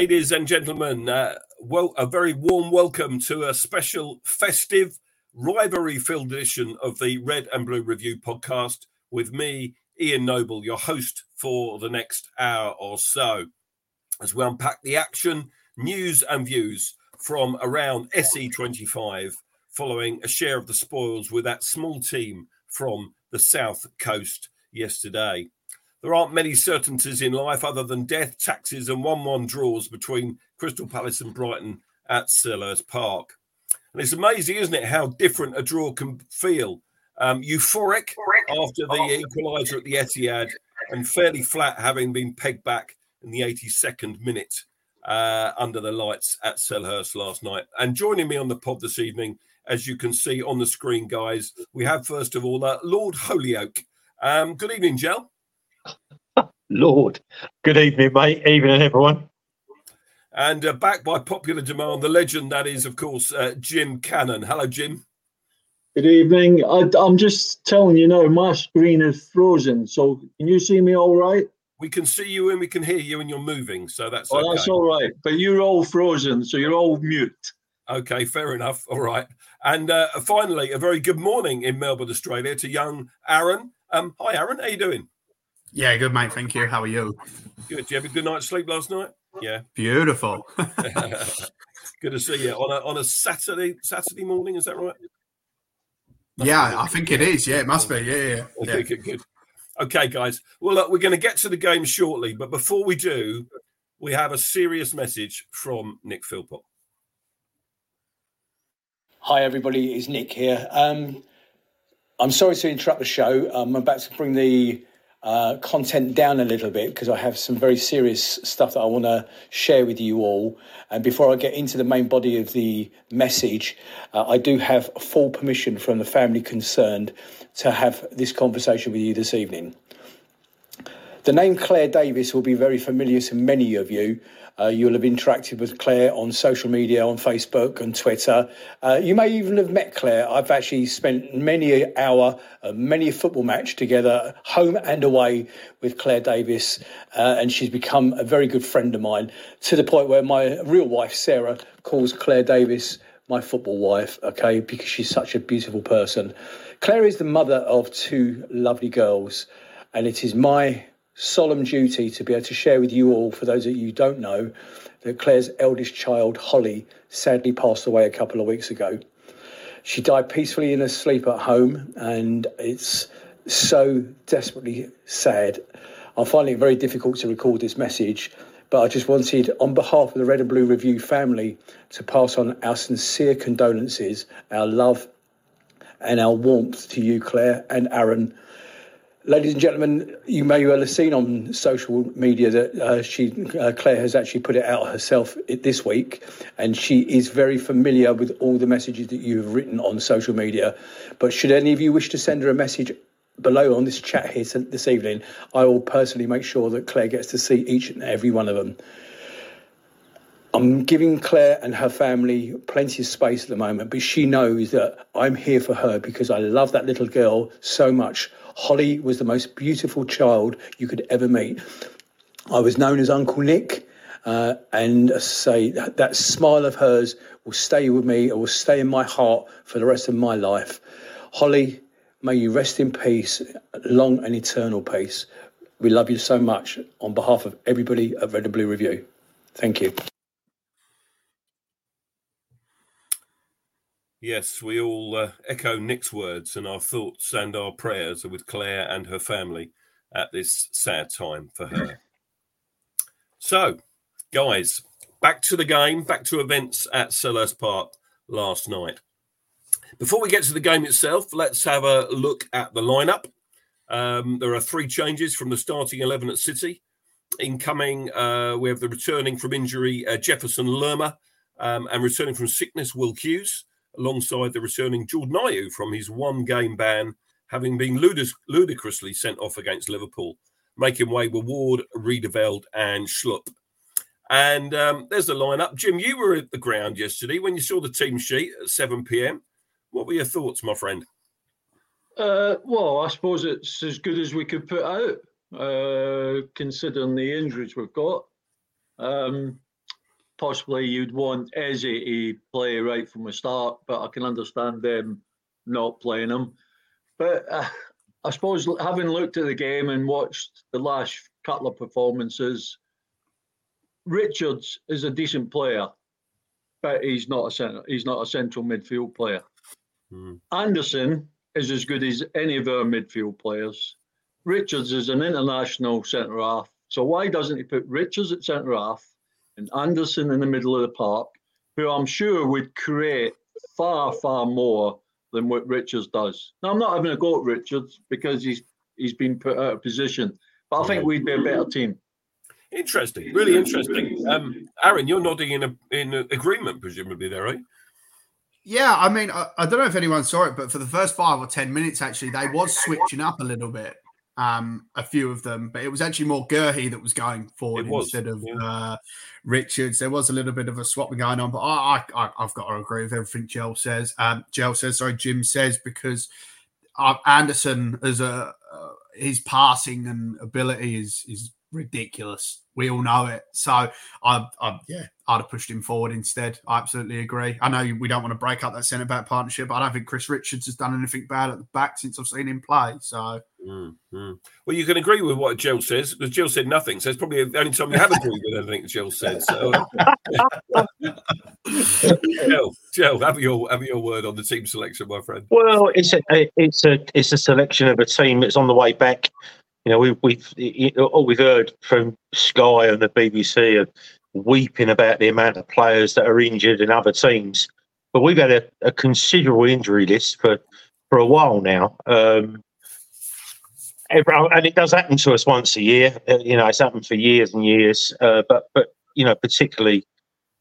Ladies and gentlemen, uh, well, a very warm welcome to a special festive rivalry filled edition of the Red and Blue Review podcast with me, Ian Noble, your host for the next hour or so, as we unpack the action, news, and views from around SE25 following a share of the spoils with that small team from the South Coast yesterday. There aren't many certainties in life other than death, taxes, and 1 1 draws between Crystal Palace and Brighton at Selhurst Park. And it's amazing, isn't it, how different a draw can feel. Um, euphoric after the equaliser at the Etihad, and fairly flat having been pegged back in the 82nd minute uh, under the lights at Selhurst last night. And joining me on the pod this evening, as you can see on the screen, guys, we have first of all uh, Lord Holyoke. Um, good evening, Gel. Lord. Good evening, mate. Evening, everyone. And uh, back by popular demand, the legend that is, of course, uh, Jim Cannon. Hello, Jim. Good evening. I, am just telling you now, my screen is frozen. So can you see me all right? We can see you and we can hear you, and you're moving. So that's oh, okay. that's all right. But you're all frozen, so you're all mute. Okay, fair enough. All right. And uh, finally, a very good morning in Melbourne, Australia, to young Aaron. Um, hi, Aaron. How you doing? Yeah, good, mate. Thank you. How are you? Good. Did you have a good night's sleep last night? Yeah. Beautiful. good to see you on a on a Saturday Saturday morning. Is that right? Must yeah, I think it is. Yeah, it must be. Yeah, yeah. yeah. Okay, good, good. Okay, guys. Well, look, we're going to get to the game shortly, but before we do, we have a serious message from Nick Philpott. Hi, everybody. It's Nick here. Um, I'm sorry to interrupt the show. I'm about to bring the uh, content down a little bit because I have some very serious stuff that I want to share with you all. And before I get into the main body of the message, uh, I do have full permission from the family concerned to have this conversation with you this evening. The name Claire Davis will be very familiar to many of you uh, you'll have interacted with Claire on social media, on Facebook and Twitter. Uh, you may even have met Claire. I've actually spent many an hour, uh, many a football match together, home and away with Claire Davis, uh, and she's become a very good friend of mine to the point where my real wife, Sarah, calls Claire Davis my football wife, okay, because she's such a beautiful person. Claire is the mother of two lovely girls, and it is my solemn duty to be able to share with you all, for those of you don't know, that Claire's eldest child, Holly, sadly passed away a couple of weeks ago. She died peacefully in her sleep at home, and it's so desperately sad. I'm finding it very difficult to record this message, but I just wanted, on behalf of the Red and Blue Review family, to pass on our sincere condolences, our love, and our warmth to you, Claire and Aaron Ladies and gentlemen, you may well have seen on social media that uh, she, uh, Claire, has actually put it out herself this week, and she is very familiar with all the messages that you have written on social media. But should any of you wish to send her a message below on this chat here this evening, I will personally make sure that Claire gets to see each and every one of them. I'm giving Claire and her family plenty of space at the moment, but she knows that I'm here for her because I love that little girl so much. Holly was the most beautiful child you could ever meet. I was known as Uncle Nick, uh, and say that, that smile of hers will stay with me, it will stay in my heart for the rest of my life. Holly, may you rest in peace, long and eternal peace. We love you so much on behalf of everybody at Red and Blue Review. Thank you. Yes, we all uh, echo Nick's words, and our thoughts and our prayers are with Claire and her family at this sad time for her. So, guys, back to the game, back to events at Selhurst Park last night. Before we get to the game itself, let's have a look at the lineup. Um, there are three changes from the starting 11 at City. Incoming, uh, we have the returning from injury uh, Jefferson Lerma um, and returning from sickness Will Hughes alongside the returning Jordan Ayew from his one game ban, having been ludic- ludicrously sent off against Liverpool, making way with Ward, Riedewald, and Schlupp. And um, there's the lineup. Jim, you were at the ground yesterday when you saw the team sheet at 7 p.m. What were your thoughts, my friend? Uh, well, I suppose it's as good as we could put out, uh, considering the injuries we've got. Um, possibly you'd want Eze to play right from the start, but I can understand them not playing him. But uh, I suppose having looked at the game and watched the last couple of performances, Richards is a decent player, but he's not a center, he's not a central midfield player. Mm. Anderson is as good as any of our midfield players. Richards is an international centre half. So why doesn't he put Richards at centre half and Anderson in the middle of the park, who I'm sure would create far, far more than what Richards does. Now I'm not having a go at Richards because he's he's been put out of position, but I think we'd be a better team. Interesting, really interesting. Um, Aaron, you're nodding in a, in agreement, presumably there, right? Yeah, I mean, I, I, don't know if anyone saw it, but for the first five or ten minutes, actually, they was switching up a little bit um, a few of them, but it was actually more Guehi that was going forward was, instead of yeah. uh, Richards. There was a little bit of a swapping going on, but I, I, have got to agree with everything Gel says. Um, Gel says, sorry, Jim says, because uh, Anderson as a uh, his passing and ability is is ridiculous. We all know it. So I, I yeah, I'd have pushed him forward instead. I absolutely agree. I know we don't want to break up that centre back partnership, but I don't think Chris Richards has done anything bad at the back since I've seen him play. So, mm-hmm. well, you can agree with what Jill says because Jill said nothing. So it's probably the only time you have agreed with anything Jill said. So, Jill, Jill, have your have your word on the team selection, my friend. Well, it's a it's a it's a selection of a team that's on the way back. You know, we, we've all we've heard from Sky and the BBC are weeping about the amount of players that are injured in other teams. But we've had a, a considerable injury list for, for a while now. Um, and it does happen to us once a year. Uh, you know, it's happened for years and years. Uh, but but you know, particularly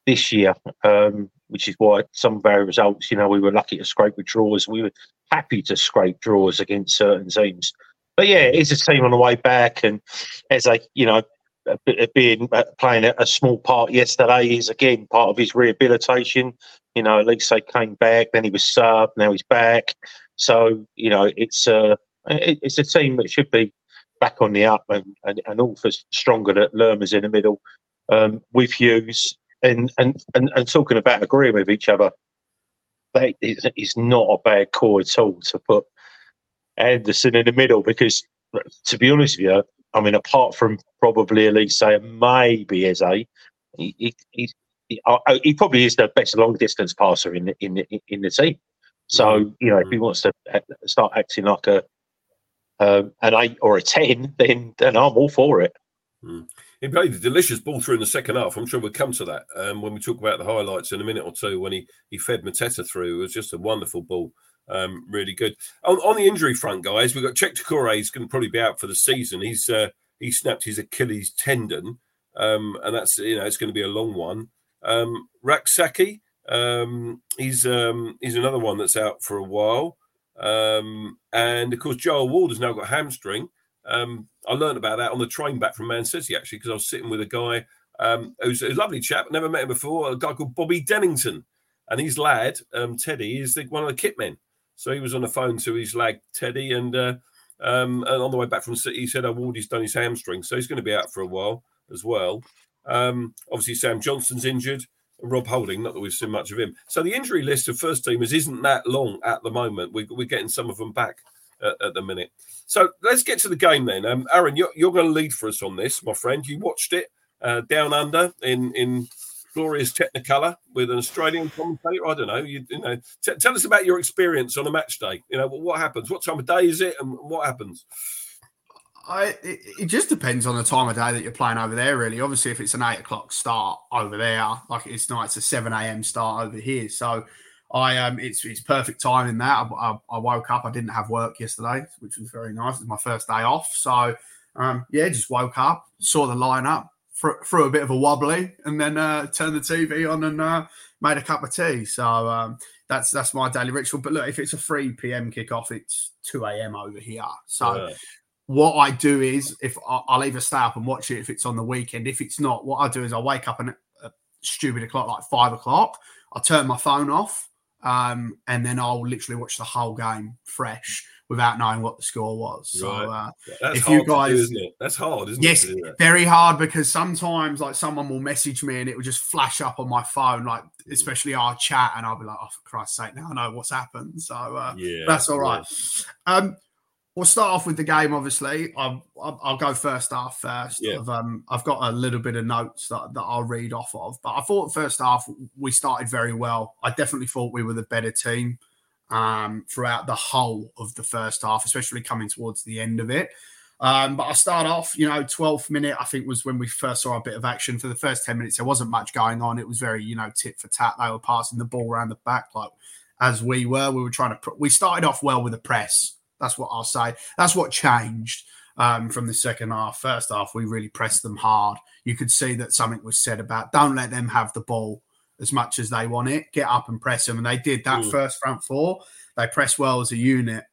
this year, um, which is why some of our results, you know, we were lucky to scrape with draws. We were happy to scrape draws against certain teams. But yeah, it's a team on the way back, and as a you know, being uh, playing a small part yesterday is again part of his rehabilitation. You know, at least they came back, then he was subbed. now he's back. So you know, it's a uh, it's a team that should be back on the up and and, and all for stronger that Lerma's in the middle um, with Hughes and, and and and talking about agreeing with each other. That is, is not a bad core at all to put Anderson in the middle because, to be honest with you, I mean, apart from probably Olise and maybe Eze, he, he, he, he, uh, he probably is the best long distance passer in the, in the, in the team. So mm-hmm. you know, if he mm-hmm. wants to start acting like a um, an eight or a ten, then then I'm all for it. Mm. He played a delicious ball through in the second half. I'm sure we'll come to that um, when we talk about the highlights in a minute or two. When he he fed Mateta through, it was just a wonderful ball. Um, really good. On, on, the injury front, guys, we've got Cheick Doucouré. He's going to probably be out for the season. He's uh, he snapped his Achilles tendon, um, and that's you know it's going to be a long one. Um, Rak-Sakyi, um, he's um, he's another one that's out for a while, um, and of course Joel Ward has now got hamstring. Um, I learned about that on the train back from Man City actually because I was sitting with a guy um, who's a lovely chap, never met him before, a guy called Bobby Dennington, and his lad um, Teddy is the, one of the kit men. So he was on the phone to his lag Teddy, and uh, um, and on the way back from City, he said, "Oh, Wardy's done his hamstring, so he's going to be out for a while as well." Um, obviously, Sam Johnstone's injured. Rob Holding, not that we've seen much of him. So the injury list of first teamers isn't that long at the moment. We, are getting some of them back at, the minute. So let's get to the game then. Um, Aaron, you're, you're going to lead for us on this, my friend. You watched it uh, down under in in glorious Technicolor with an Australian commentator. I don't know. You, you know, t- tell us about your experience on a match day. You know, what happens? What time of day is it, and what happens? I, it, it, just depends on the time of day that you're playing over there, really. Obviously, if it's an eight o'clock start over there, like it's not, it's a seven a.m. start over here. So, I um, it's it's perfect timing that. I, I, I, woke up. I didn't have work yesterday, which was very nice. It was my first day off, so um, yeah, just woke up, saw the lineup, threw, a bit of a wobbly, and then uh, turned the TV on and uh, made a cup of tea. So um, that's that's my daily ritual. But look, if it's a 3 p.m. kickoff, it's 2 a.m. over here. So yeah. What I do is, if I'll either stay up and watch it if it's on the weekend. If it's not, what I do is I wake up at a stupid o'clock, like five o'clock. I turn my phone off um, and then I'll literally watch the whole game fresh without knowing what the score was. So uh, if you guys, do, That's hard, isn't yes, it? Yes, very hard because sometimes like someone will message me and it will just flash up on my phone, like mm. especially our chat, and I'll be like, "Oh, for Christ's sake, now I know what's happened." So uh, yeah, that's all right. Yeah. Um, we'll start off with the game. Obviously, I'll, I'll, go first half first. Yeah. I've, um, I've got a little bit of notes that, that I'll read off of, but I thought first half we started very well. I definitely thought we were the better team um, throughout the whole of the first half, especially coming towards the end of it. Um, but I start off, you know, 12th minute, I think was when we first saw a bit of action. For the first 10 minutes, there wasn't much going on. It was very, you know, tit for tat. They were passing the ball around the back like as we were. We were trying to, we started off well with the press. That's what I'll say. That's what changed um, from the second half. First half, we really pressed them hard. You could see that something was said about don't let them have the ball as much as they want it. Get up and press them, and they did that mm. first front four. They pressed well as a unit.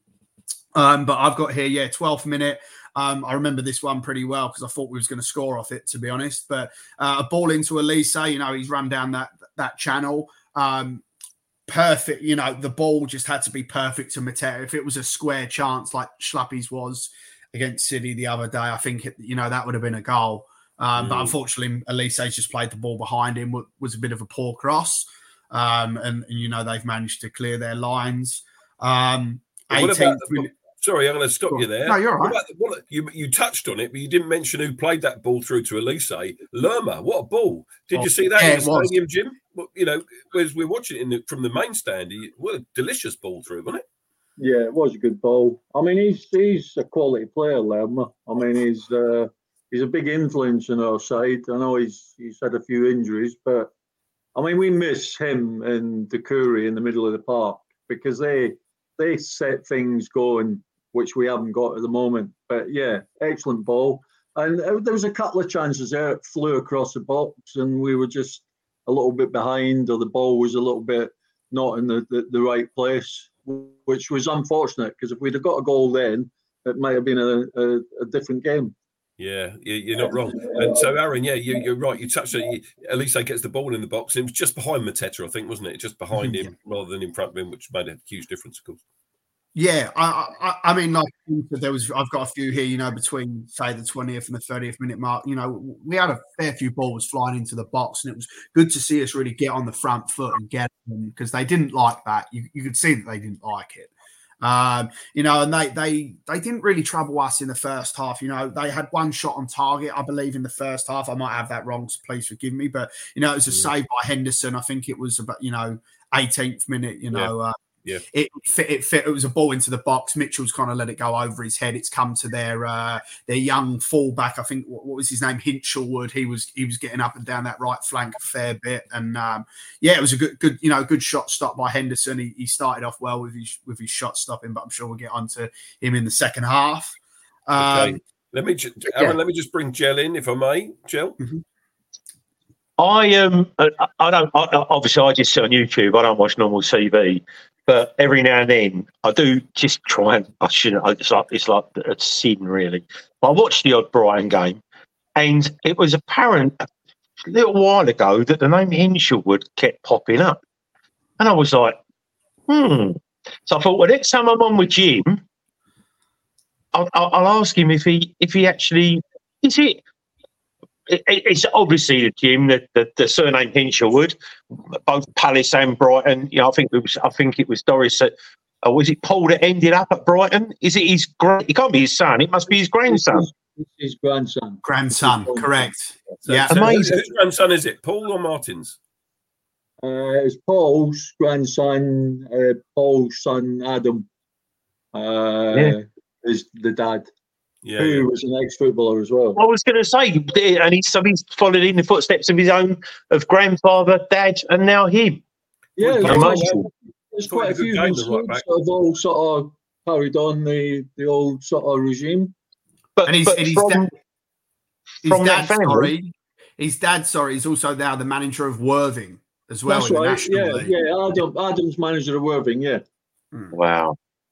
Um, but I've got here, yeah, 12th minute. Um, I remember this one pretty well because I thought we was going to score off it, to be honest. But uh, a ball into Olise, you know, he's run down that that channel. Um, perfect, you know, the ball just had to be perfect to Mateo. If it was a square chance like Schlappy's was against City the other day, I think it, you know that would have been a goal. Um, mm. But unfortunately, Olise just played the ball behind him. Was a bit of a poor cross, um, and, and, you know they've managed to clear their lines. Um, 18th Sorry, I'm going to stop you there. No, you're all right. What, what, you, you touched on it, but you didn't mention who played that ball through to Olise. Lerma, what a ball! Did oh, you see that yeah, in the stadium, Jim? You know, as we're watching it in the, from the main stand, he, what a delicious ball through, wasn't it? Yeah, it was a good ball. I mean, he's he's a quality player, Lerma. I mean, he's uh, he's a big influence on our side. I know he's he's had a few injuries, but I mean, we miss him and Doucouré in the middle of the park because they they set things going which we haven't got at the moment. But yeah, excellent ball. And uh, there was a couple of chances there. It flew across the box, and we were just a little bit behind, or the ball was a little bit not in the, the, the right place, which was unfortunate because if we'd have got a goal then, it might have been a, a, a different game. Yeah, you're not wrong. And so, Aaron, yeah, you, are right. You touched it. At least they gets the ball in the box. It was just behind Mateta, I think, wasn't it? Just behind him rather than in front of him, which made a huge difference, of course. Yeah, I, I, I, mean, like there was, I've got a few here, you know, between say the twentieth and the thirtieth minute mark. You know, we had a fair few balls flying into the box, and it was good to see us really get on the front foot and get them because they didn't like that. You, you could see that they didn't like it. Um, you know, and they they they didn't really trouble us in the first half. You know, they had one shot on target, I believe, in the first half. I might have that wrong, so please forgive me. But you know, it was a mm. save by Henderson. I think it was about you know 18th minute. You know, yeah. uh, yeah. It fit, it fit. It was a ball into the box. Mitchell's kind of let it go over his head. It's come to their uh, their young fullback. I think what, what was his name? Hinshelwood. He was he was getting up and down that right flank a fair bit. And um, yeah, it was a good good you know good shot stop by Henderson. He, he started off well with his with his shot stopping, but I'm sure we'll get onto him in the second half. Um, okay. Let me, Aaron. Yeah. Let me just bring Gel in, if I may. Gel. Mm-hmm. I um I, I don't I, obviously I just sit on YouTube. I don't watch normal TV, but every now and then I do just try and I shouldn't. It's like it's like a sin really. But I watched the odd Brighton game, and it was apparent a little while ago that the name Hinshelwood kept popping up, and I was like, hmm. So I thought, well, next time I'm on with Jim, I'll, I'll ask him if he if he actually is it it's obviously the Jim, that, the, the surname Hinshelwood, both Palace and Brighton. You know, I think it was I think it was Doris that uh, was it Paul that ended up at Brighton? Is it his It can't be his son. It must be his grandson. His grandson. Grandson, correct. So, yeah, so amazing. Whose grandson is it? Paul or Martin's? Uh, it's Paul's grandson. Uh, Paul's son Adam uh, yeah. is the dad yeah, who yeah. was an ex-footballer as well. I was going to say, and he's, so he's followed in the footsteps of his own, of grandfather, dad, and now him. Yeah, there's quite a few Muslims right that have all sort of carried on the, the old sort of regime. But, and he's, but and from, dad, his dad, sorry, his dad, sorry, he's also now the manager of Worthing as well. That's right. Yeah, League. yeah. Adam, Adam's manager of Worthing. Yeah. Hmm.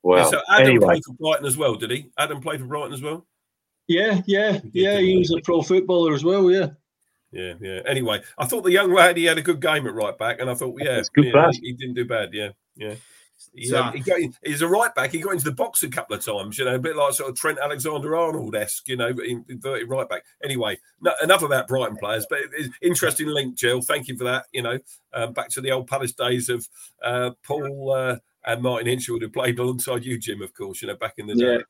Wow. Well, yeah, so Adam anyway. played for Brighton as well, did he? Adam played for Brighton as well. Yeah, yeah, yeah. He was a pro footballer as well. Yeah. yeah, yeah. Anyway, I thought the young lad he had a good game at right back, and I thought, yeah, good yeah he, he, didn't do bad. Yeah, yeah. He, so, um, he got, he's a right back. He got into the box a couple of times, you know, a bit like sort of Trent Alexander Arnold esque, you know, inverted right back. Anyway, no, enough about Brighton players, but interesting link, Jill. Thank you for that. You know, um, back to the old Palace days of uh, Paul uh, and Martin Hinshelwood, who played alongside you, Jim, of course, you know, back in the day.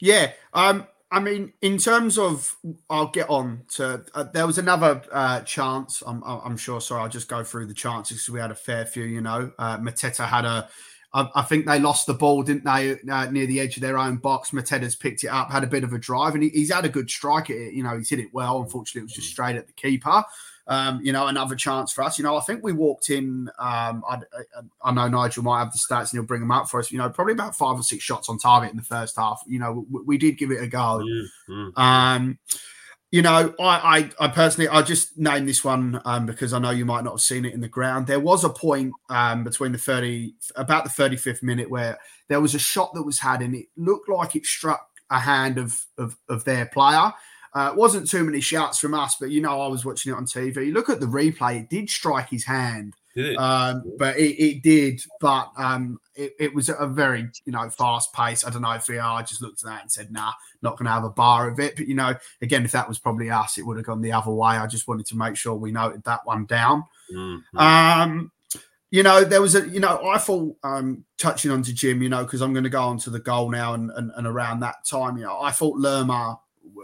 Yeah. Um, I mean, in terms of, I'll get on to. Uh, there was another uh, chance. I'm, I'm sure. Sorry, I'll just go through the chances because we had a fair few. You know, uh, Mateta had a. I, I think they lost the ball, didn't they, uh, near the edge of their own box. Mateta's picked it up, had a bit of a drive, and he, he's had a good strike at it. You know, he's hit it well. Unfortunately, it was just straight at the keeper um, you know, another chance for us. You know, I think we walked in. Um, I, I, I, know Nigel might have the stats and he'll bring them up for us. You know, probably about five or six shots on target in the first half. You know, we, we did give it a go. Mm-hmm. Um, you know, I, I, I, personally, I just named this one um, because I know you might not have seen it in the ground. There was a point um, between the 30, about the 35th minute where there was a shot that was had and it looked like it struck a hand of, of, of their player. Uh, wasn't too many shots from us, but you know, I was watching it on TV. Look at the replay; it did strike his hand, did um, but it, it, did. But um, it, it, was a very you know fast pace. I don't know if VAR just looked at that and said, "Nah, not going to have a bar of it." But you know, again, if that was probably us, it would have gone the other way. I just wanted to make sure we noted that one down. Mm-hmm. Um, you know, there was a, you know, I thought um, touching on to Jim, you know, because I'm going to go on to the goal now and, and, and, around that time, you know, I thought Lerma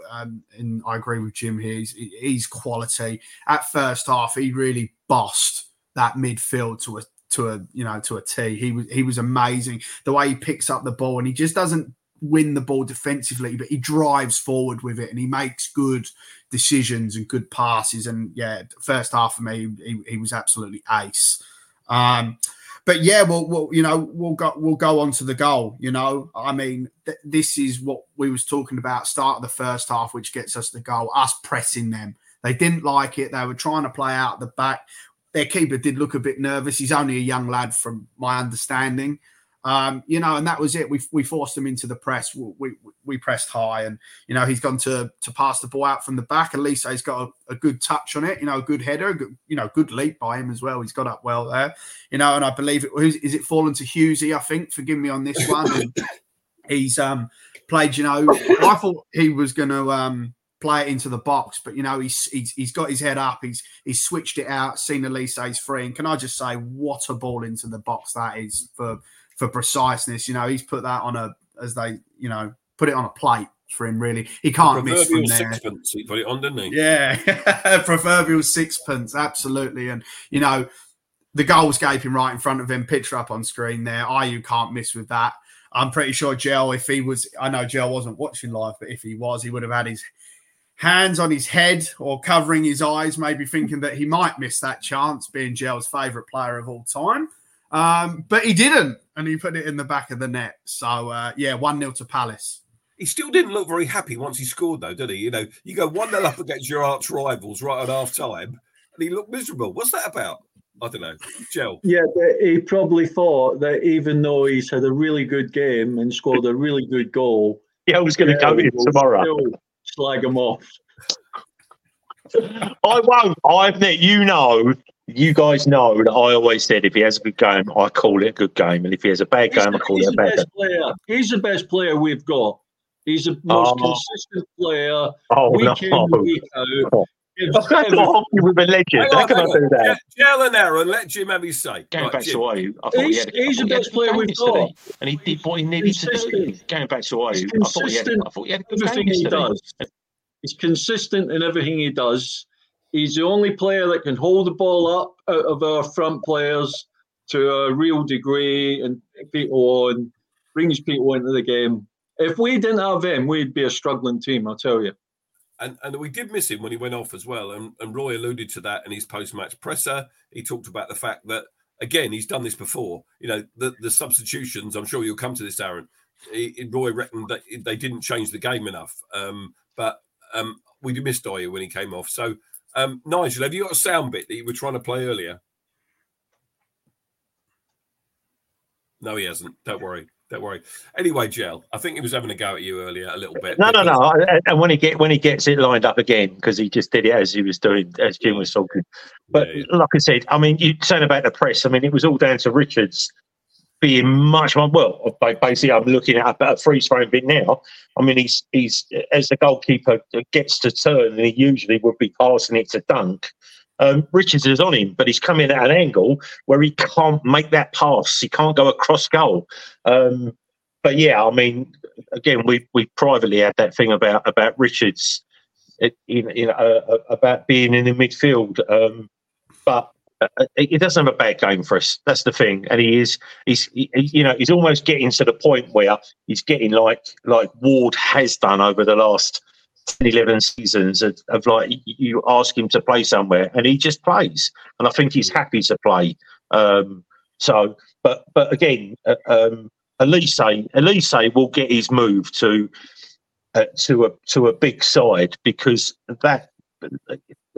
um, and I agree with Jim here. He's, he's quality. At first half, he really bossed that midfield to a to a you know to a T. He was he was amazing. The way he picks up the ball and he just doesn't win the ball defensively, but he drives forward with it and he makes good decisions and good passes. And yeah, first half for me, he, he was absolutely ace. Um, but yeah, we'll, we'll, you know we'll go we'll go on to the goal. You know, I mean, th- this is what we was talking about start of the first half, which gets us the goal. Us pressing them, they didn't like it. They were trying to play out the back. Their keeper did look a bit nervous. He's only a young lad, from my understanding. Um, you know, and that was it. We, we forced him into the press. We, we, we pressed high, and you know he's gone to to pass the ball out from the back. Least he's got a, a, good touch on it. You know, a good header. Good, you know, good leap by him as well. He's got up well there. You know, and I believe it is it fallen to Hughesy. I think. Forgive me on this one. he's um played. You know, I thought he was going to um play it into the box. But you know, he's, he's he's got his head up. He's he's switched it out. Seen Olise's free, and can I just say, what a ball into the box that is for for preciseness. You know, he's put that on a as they you know put it on a plate for him. Really, he can't miss from there. Sixpence, he put it on, didn't he? Yeah, proverbial sixpence, absolutely. And you know, the goal's gaping right in front of him. Picture up on screen there. Ayew can't miss with that. I'm pretty sure Gel, if he was, I know Gel wasn't watching live, but if he was, he would have had his hands on his head or covering his eyes, maybe thinking that he might miss that chance, being Gel's favourite player of all time. Um, but he didn't, and he put it in the back of the net. So uh, yeah, one 0 to Palace. He still didn't look very happy once he scored, though, did he? You know, you go one 0 up against your arch rivals right at half time, and he looked miserable. What's that about? I don't know, Joe. Yeah, he probably thought that even though he's had a really good game and scored a really good goal, yeah, I was going to go in tomorrow. Slag him off. I won't. I've you know you guys know that I always said if he has a good game, I call it a good game, and if he has a bad he's game, the, I call it a bad game. Player. He's the best player we've got. He's the most oh. consistent player. Oh week no! In, week out. Oh. with a legend. How can I do that? Gel and Aaron, let Jim have his say. Going right, back Jim. to Ayew, I thought he's, he had, he's the best player we've got, and he did what he needed to do. Going back to Ayew, I thought he had, I thought he had everything he does. He's consistent in everything he does. He's the only player that can hold the ball up out of our front players to a real degree and people on, brings people into the game. If we didn't have him, we'd be a struggling team, I'll tell you. And, and we did miss him when he went off as well. And, and Roy alluded to that in his post match presser. He talked about the fact that, again, he's done this before. You know, the, the substitutions, I'm sure you'll come to this, Aaron. He, Roy reckoned that they didn't change the game enough. Um, but um, we missed Ayew when he came off. So um, Nigel, have you got a sound bit that you were trying to play earlier? No, he hasn't. Don't worry. Don't worry. Anyway, Gel, I think he was having a go at you earlier a little bit. No, no, no. And when he get when he gets it lined up again, because he just did it as he was doing, as Jim was talking. But yeah, yeah. like I said, I mean, you saying about the press. I mean, it was all down to Richards being much more well. Basically, I'm looking at a freeze frame bit now. I mean, he's he's as the goalkeeper gets to turn, he usually would be passing it to Dunk. Um, Richards is on him, but he's coming at an angle where he can't make that pass. He can't go across goal. Um, but yeah, I mean, again, we we privately had that thing about about Richards, you know, uh, about being in the midfield. Um, but uh, he doesn't have a bad game for us. That's the thing, and he is. He's he, you know he's almost getting to the point where he's getting like like Ward has done over the last 10, 11 seasons of, of, like you ask him to play somewhere and he just plays and i think he's happy to play um, so but but again uh, um, olise olise will get his move to uh, to a to a big side because that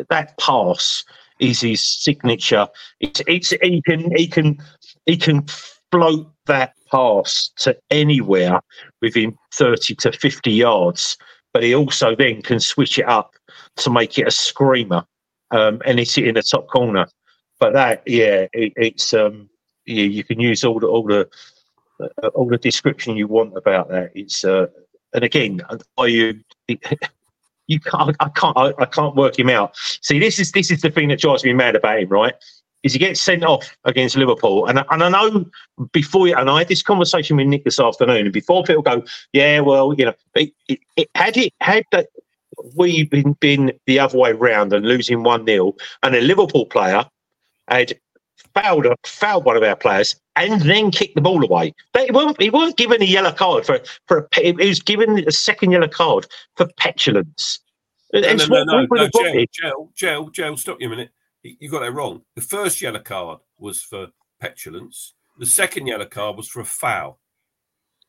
that pass is his signature it's, it's he can he can he can float that pass to anywhere within 30 to 50 yards but he also then can switch it up to make it a screamer um, and it's in the top corner. But that, yeah, it, it's um, yeah, you can use all the all the uh, all the description you want about that. It's uh, and again, are you? You can't, I can't, I, I, can't work him out. See, this is this is the thing that drives me mad about him, right? is he gets sent off against Liverpool. And, and I know before, and I had this conversation with Nick this afternoon, and before people go, yeah, well, you know, it, it, it, had it had that we been been the other way round and losing one 0 and a Liverpool player had fouled fouled one of our players and then kicked the ball away. But he weren't he weren't given a yellow card for for a, he was given a second yellow card for petulance. No, no, no, no, no, Joe, Joe, Joe, stop you a minute you got it wrong. The first yellow card was for petulance. The second yellow card was for a foul.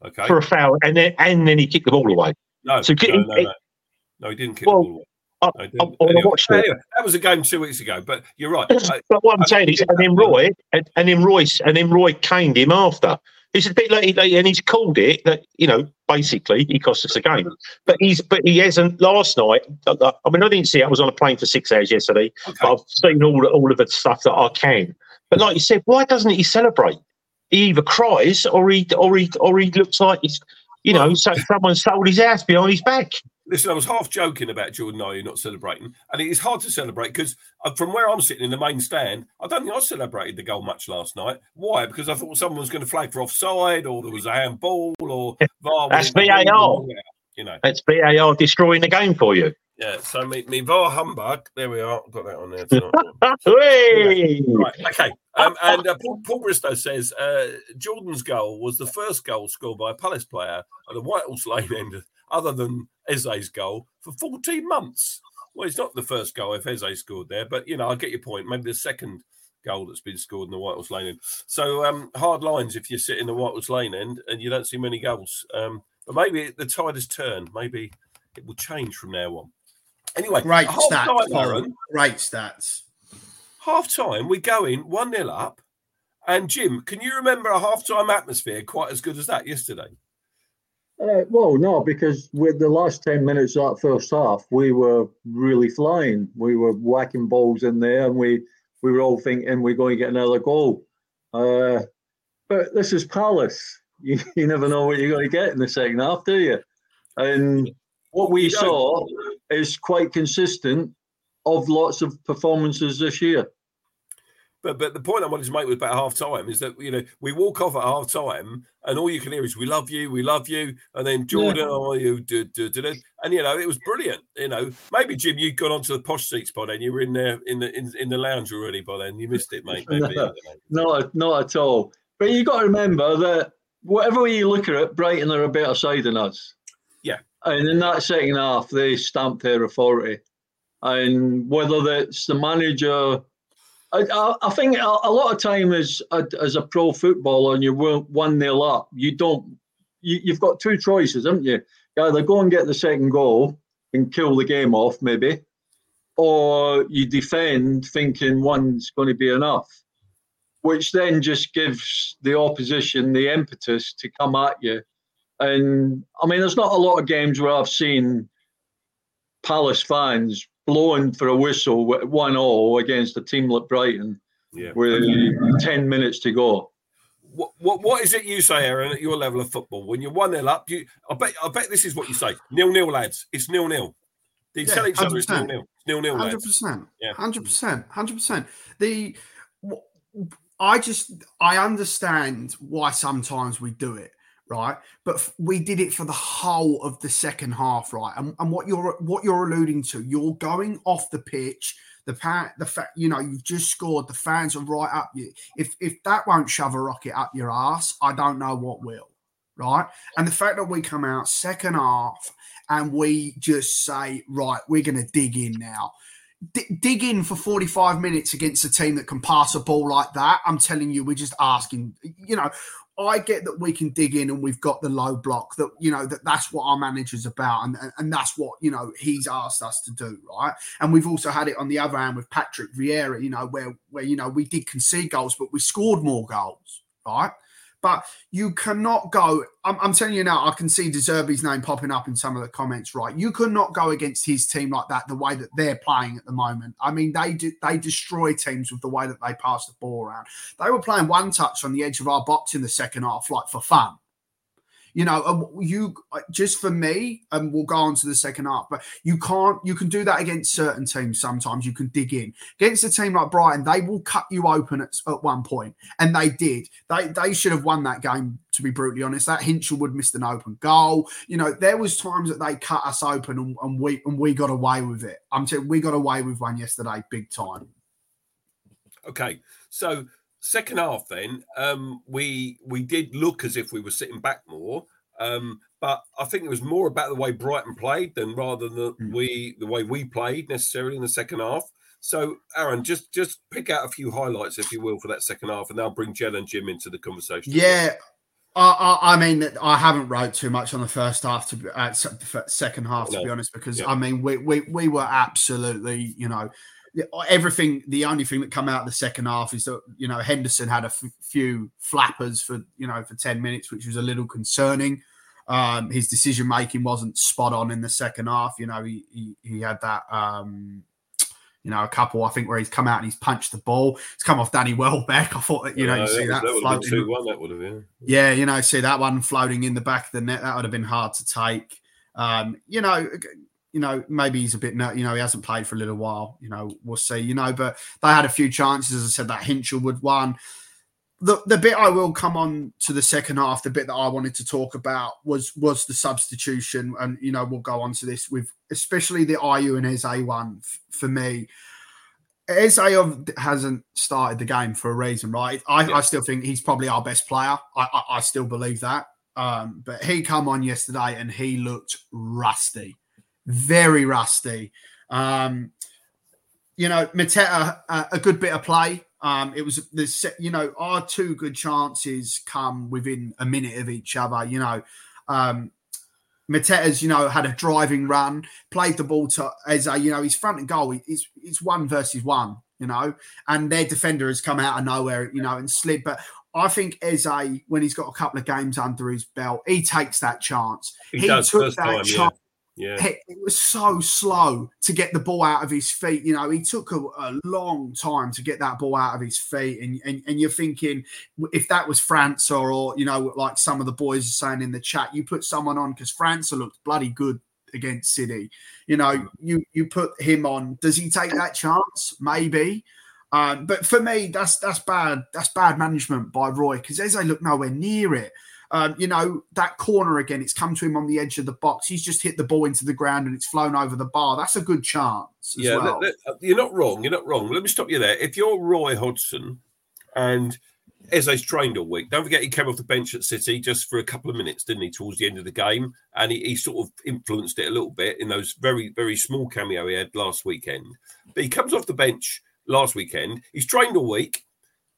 Okay. For a foul, and then and then he kicked the ball away. No, so no, no, no, no, he didn't kick well, the ball away. I, I, anyway, anyway, that was a game two weeks ago, but you're right. but what I'm saying is, and then Roy, and, and then Royce, and then Roy caned him after. It's a bit like, and he's called it that you know basically he cost us a game. But he's but he hasn't. Last night, I mean, I didn't see. It. I was on a plane for six hours yesterday. Okay. I've seen all all of the stuff that I can. But like you said, why doesn't he celebrate? He either cries or he or he or he looks like he's you know, so someone sold his ass behind his back. Listen, I was half joking about Jordan Ayew not celebrating, and it is hard to celebrate because uh, from where I'm sitting in the main stand, I don't think I celebrated the goal much last night. Why? Because I thought someone was going to flag for offside, or there was a handball, or VAR. That's VAR. You know, it's VAR destroying the game for you. Yeah, so me, me VAR humbug. There we are. Got that on there. yeah. Right, okay. Um, and uh, Paul, Paul, Bristow says uh, Jordan's goal was the first goal scored by a Palace player at the White Horse Lane end other than Eze's goal for 14 months. Well, it's not the first goal if Eze scored there, but you know, I get your point. Maybe the second goal that's been scored in the White Horse Lane end. So um, hard lines if you sit in the White Horse Lane end and you don't see many goals. Um, but maybe the tide has turned. Maybe it will change from now on. Anyway, great stats. Time, great stats. Half time, we go in 1 0 up. And Jim, can you remember a half time atmosphere quite as good as that yesterday? Uh, well, no, because with the last 10 minutes of that first half, we were really flying. We were whacking balls in there and we, we were all thinking we're going to get another goal. Uh, but this is Palace. You, you never know what you're going to get in the second half, do you? And what we saw is quite consistent of lots of performances this year. But but the point I wanted to make with about half time is that you know we walk off at half time and all you can hear is we love you, we love you, and then Jordan, yeah. oh you do, do, do, and you know it was brilliant. You know maybe Jim, you got onto the posh seats by then. You were in there in the in, in the lounge already by then. You missed it, mate. Maybe, no, not not at all. But you got to remember that whatever way you look at it, Brighton are a better side than us. Yeah. And in that second half, they stamped their authority. And whether that's the manager I, I, think a, lot of time as a, as a pro footballer and you're one nil up, you don't. You, you've got two choices, haven't you? You either go and get the second goal and kill the game off, maybe, or you defend thinking one's going to be enough. which then just gives the opposition the impetus to come at you. And I mean, there's not a lot of games where I've seen Palace fans blowing for a whistle one all against a team like Brighton yeah. with ten minutes to go. What, what what is it you say, Aaron, at your level of football? When you're one 0 up, you I bet I bet this is what you say. Nil nil, lads. It's nil nil. They yeah, tell each other it's nil nil. Nil nil. Hundred percent. Yeah. Hundred percent. Hundred percent. The I just I understand why sometimes we do it right? But we did it for the whole of the second half, right? And, and what you're what you're alluding to, you're going off the pitch. The pa- the fact you know you've just scored. The fans are right up you. If if that won't shove a rocket up your ass, I don't know what will, right? And the fact that we come out second half and we just say, right, we're going to dig in now. D- dig in for 45 minutes against a team that can pass a ball like that. I'm telling you, we're just asking. You know, I get that we can dig in and we've got the low block that you know that that's what our manager's about and and that's what you know he's asked us to do right? And we've also had it on the other hand with Patrick Vieira you know where where you know we did concede goals but we scored more goals right but you cannot go. I'm, I'm, telling you now, I can see De Zerbi's name popping up in some of the comments. Right, you cannot go against his team like that. The way that they're playing at the moment. I mean, they do, they destroy teams with the way that they pass the ball around. They were playing one touch on the edge of our box in the second half, like for fun you know, you uh, just for me, and we'll go on to the second half, but you can't, you can do that against certain teams sometimes. You can dig in. Against a team like Brighton, they will cut you open at, at one point, and they did. They they should have won that game, to be brutally honest. That Hinshelwood missed an open goal. You know, there was times that they cut us open and, and we and we got away with it. I'm telling we got away with one yesterday, big time. Okay, so second half, then um, we we did look as if we were sitting back more, um, but I think it was more about the way Brighton played than rather than mm. we the way we played necessarily in the second half. So, Aaron, just just pick out a few highlights, if you will, for that second half, and I'll bring Jen and Jim into the conversation. Yeah. I, I, mean, I haven't wrote too much on the first half to uh, second half, to no. be honest, because yeah. I mean, we, we we were absolutely, you know, everything the only thing that come out of the second half is that you know henderson had a f- few flappers for you know for 10 minutes which was a little concerning um, his decision making wasn't spot on in the second half you know he he, he had that um, you know, a couple, I think, where he's come out and he's punched the ball. It's come off Danny Welbeck. I thought that, you know, you see that, that floating. One, that would have been. Yeah, you know, see that one floating in the back of the net. That would have been hard to take. Um, you know, you know, maybe he's a bit, you know, he hasn't played for a little while. You know, we'll see. You know, but they had a few chances. As I said, that Hinshelwood one. The the bit I will come on to the second half. The bit that I wanted to talk about was was the substitution, and you know, we'll go on to this with especially the Ayew and Eze one f- for me. Eze hasn't started the game for a reason, right? I, yeah. I still think he's probably our best player. I, I, I still believe that. Um, but he come on yesterday and he looked rusty very rusty. Um, you know, Mateta, uh, a good bit of play. Um, it was the you know our two good chances come within a minute of each other. You know, um, Mateta's you know had a driving run, played the ball to as a you know his front and goal. It's it's one versus one. You know, and their defender has come out of nowhere. You know, and slid. But I think Eze, when he's got a couple of games under his belt, he takes that chance. He, he took that time, chance. Yeah yeah. It was so slow to get the ball out of his feet. You know, he took a, a long time to get that ball out of his feet. And, and, and you're thinking, if that was França or, or, you know, like some of the boys are saying in the chat, you put someone on because França looked bloody good against City. You know, you you put him on. Does he take that chance? Maybe. Um, but for me, that's that's bad. That's bad management by Roy because Eze looked nowhere near it. Um, you know, that corner again, it's come to him on the edge of the box. He's just hit the ball into the ground and it's flown over the bar. That's a good chance. yeah, well. let, let, you're not wrong. You're not wrong. Let me stop you there. If you're Roy Hodgson and Eze's trained all week, don't forget he came off the bench at City just for a couple of minutes, didn't he, towards the end of the game? And he, he sort of influenced it a little bit in those very, very small cameo he had last weekend. But he comes off the bench last weekend. He's trained all week.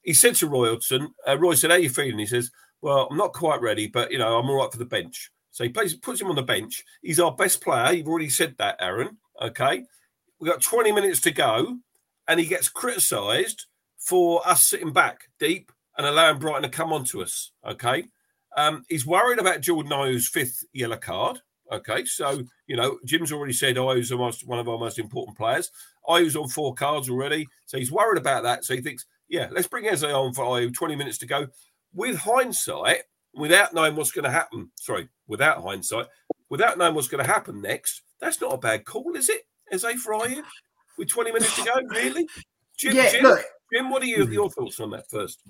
He said to Roy Hodgson, uh, Roy said, How are you feeling? He says, well, I'm not quite ready, but you know, I'm all right for the bench. So he plays, puts him on the bench. He's our best player. You've already said that, Aaron. Okay. We've got 20 minutes to go, and he gets criticised for us sitting back deep and allowing Brighton to come onto us. Okay. Um, he's worried about Jordan Ayew's fifth yellow card. Okay, so you know Jim's already said Ayew's most, one of our most important players. Ayew's on four cards already, so he's worried about that. So he thinks, yeah, let's bring Eze on for Ayew. Twenty minutes to go. With hindsight, without knowing what's going to happen, sorry, without hindsight, without knowing what's going to happen next, that's not a bad call, is it? Eze for Ayew with twenty minutes to go, really? Jim, yeah, Jim, look, Jim, what are you, your thoughts on that first?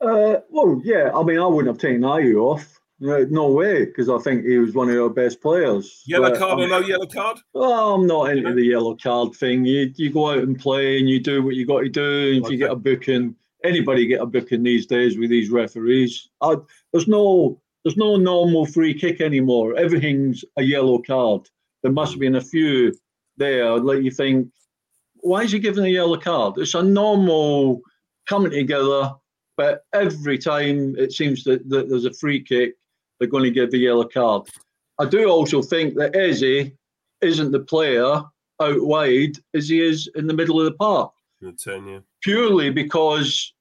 Uh, well, yeah, I mean, I wouldn't have taken Ayew off. No way, because I think he was one of our best players. Yellow but, card or no yellow card? Well, I'm not into the yellow card thing. You you go out and play and you do what you got to do. And if okay. you get a booking, anybody get a booking these days with these referees. I, there's no there's no normal free kick anymore. Everything's a yellow card. There must have been a few there. Like you think, why is he giving a yellow card? It's a normal coming together, but every time it seems that, that there's a free kick they're going to give a yellow card. I do also think that Eze isn't the player out wide as he is in the middle of the park. Ten, yeah. Purely because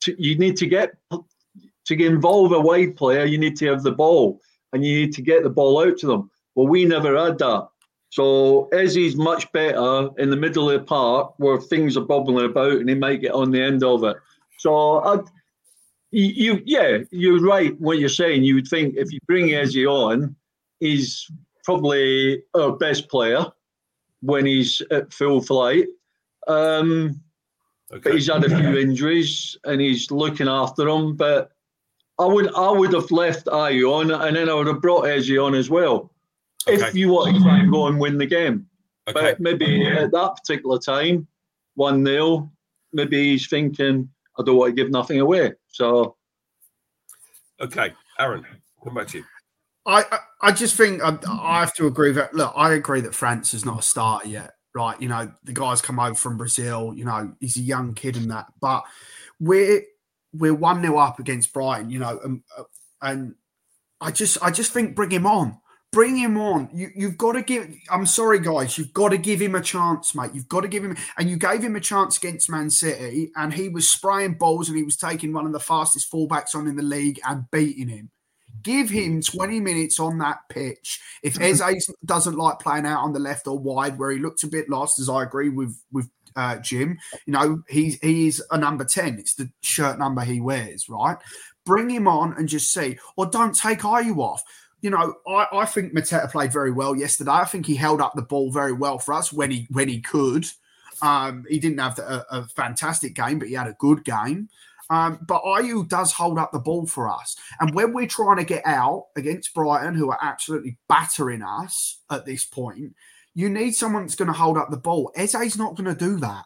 to, you need to get to involve a wide player, you need to have the ball and you need to get the ball out to them. Well, we never had that. So Eze's much better in the middle of the park where things are bubbling about and he might get on the end of it. So I, you, yeah, you're right. What you're saying, you would think if you bring Eze on, he's probably our best player when he's at full flight. Um, okay. But he's had a few injuries and he's looking after them. But I would, I would have left Ayew on, and then I would have brought Eze on as well, okay. if you want to try and go and win the game. Okay. But maybe at that particular time, one 0 maybe he's thinking I don't want to give nothing away. So, okay, Aaron, come back to you. I, I just think I, I have to agree that look, I agree that França is not a starter yet, right? You know, the guy's come over from Brazil. You know, he's a young kid and that, but we're we're one 0 up against Brighton. You know, and, uh, and I just I just think bring him on. Bring him on. You, you've got to give. I'm sorry, guys. You've got to give him a chance, mate. You've got to give him. And you gave him a chance against Man City, and he was spraying balls, and he was taking one of the fastest fullbacks on in the league and beating him. Give him 20 minutes on that pitch. If Eze doesn't like playing out on the left or wide, where he looks a bit lost, as I agree with with uh, Jim, you know he's he is a number 10. It's the shirt number he wears, right? Bring him on and just see, or don't take Ayew off you know, I, I think Mateta played very well yesterday. I think he held up the ball very well for us when he when he could. Um, he didn't have a, a, fantastic game, but he had a good game. Um, but Ayew does hold up the ball for us. And when we're trying to get out against Brighton, who are absolutely battering us at this point, you need someone that's going to hold up the ball. Eze's not going to do that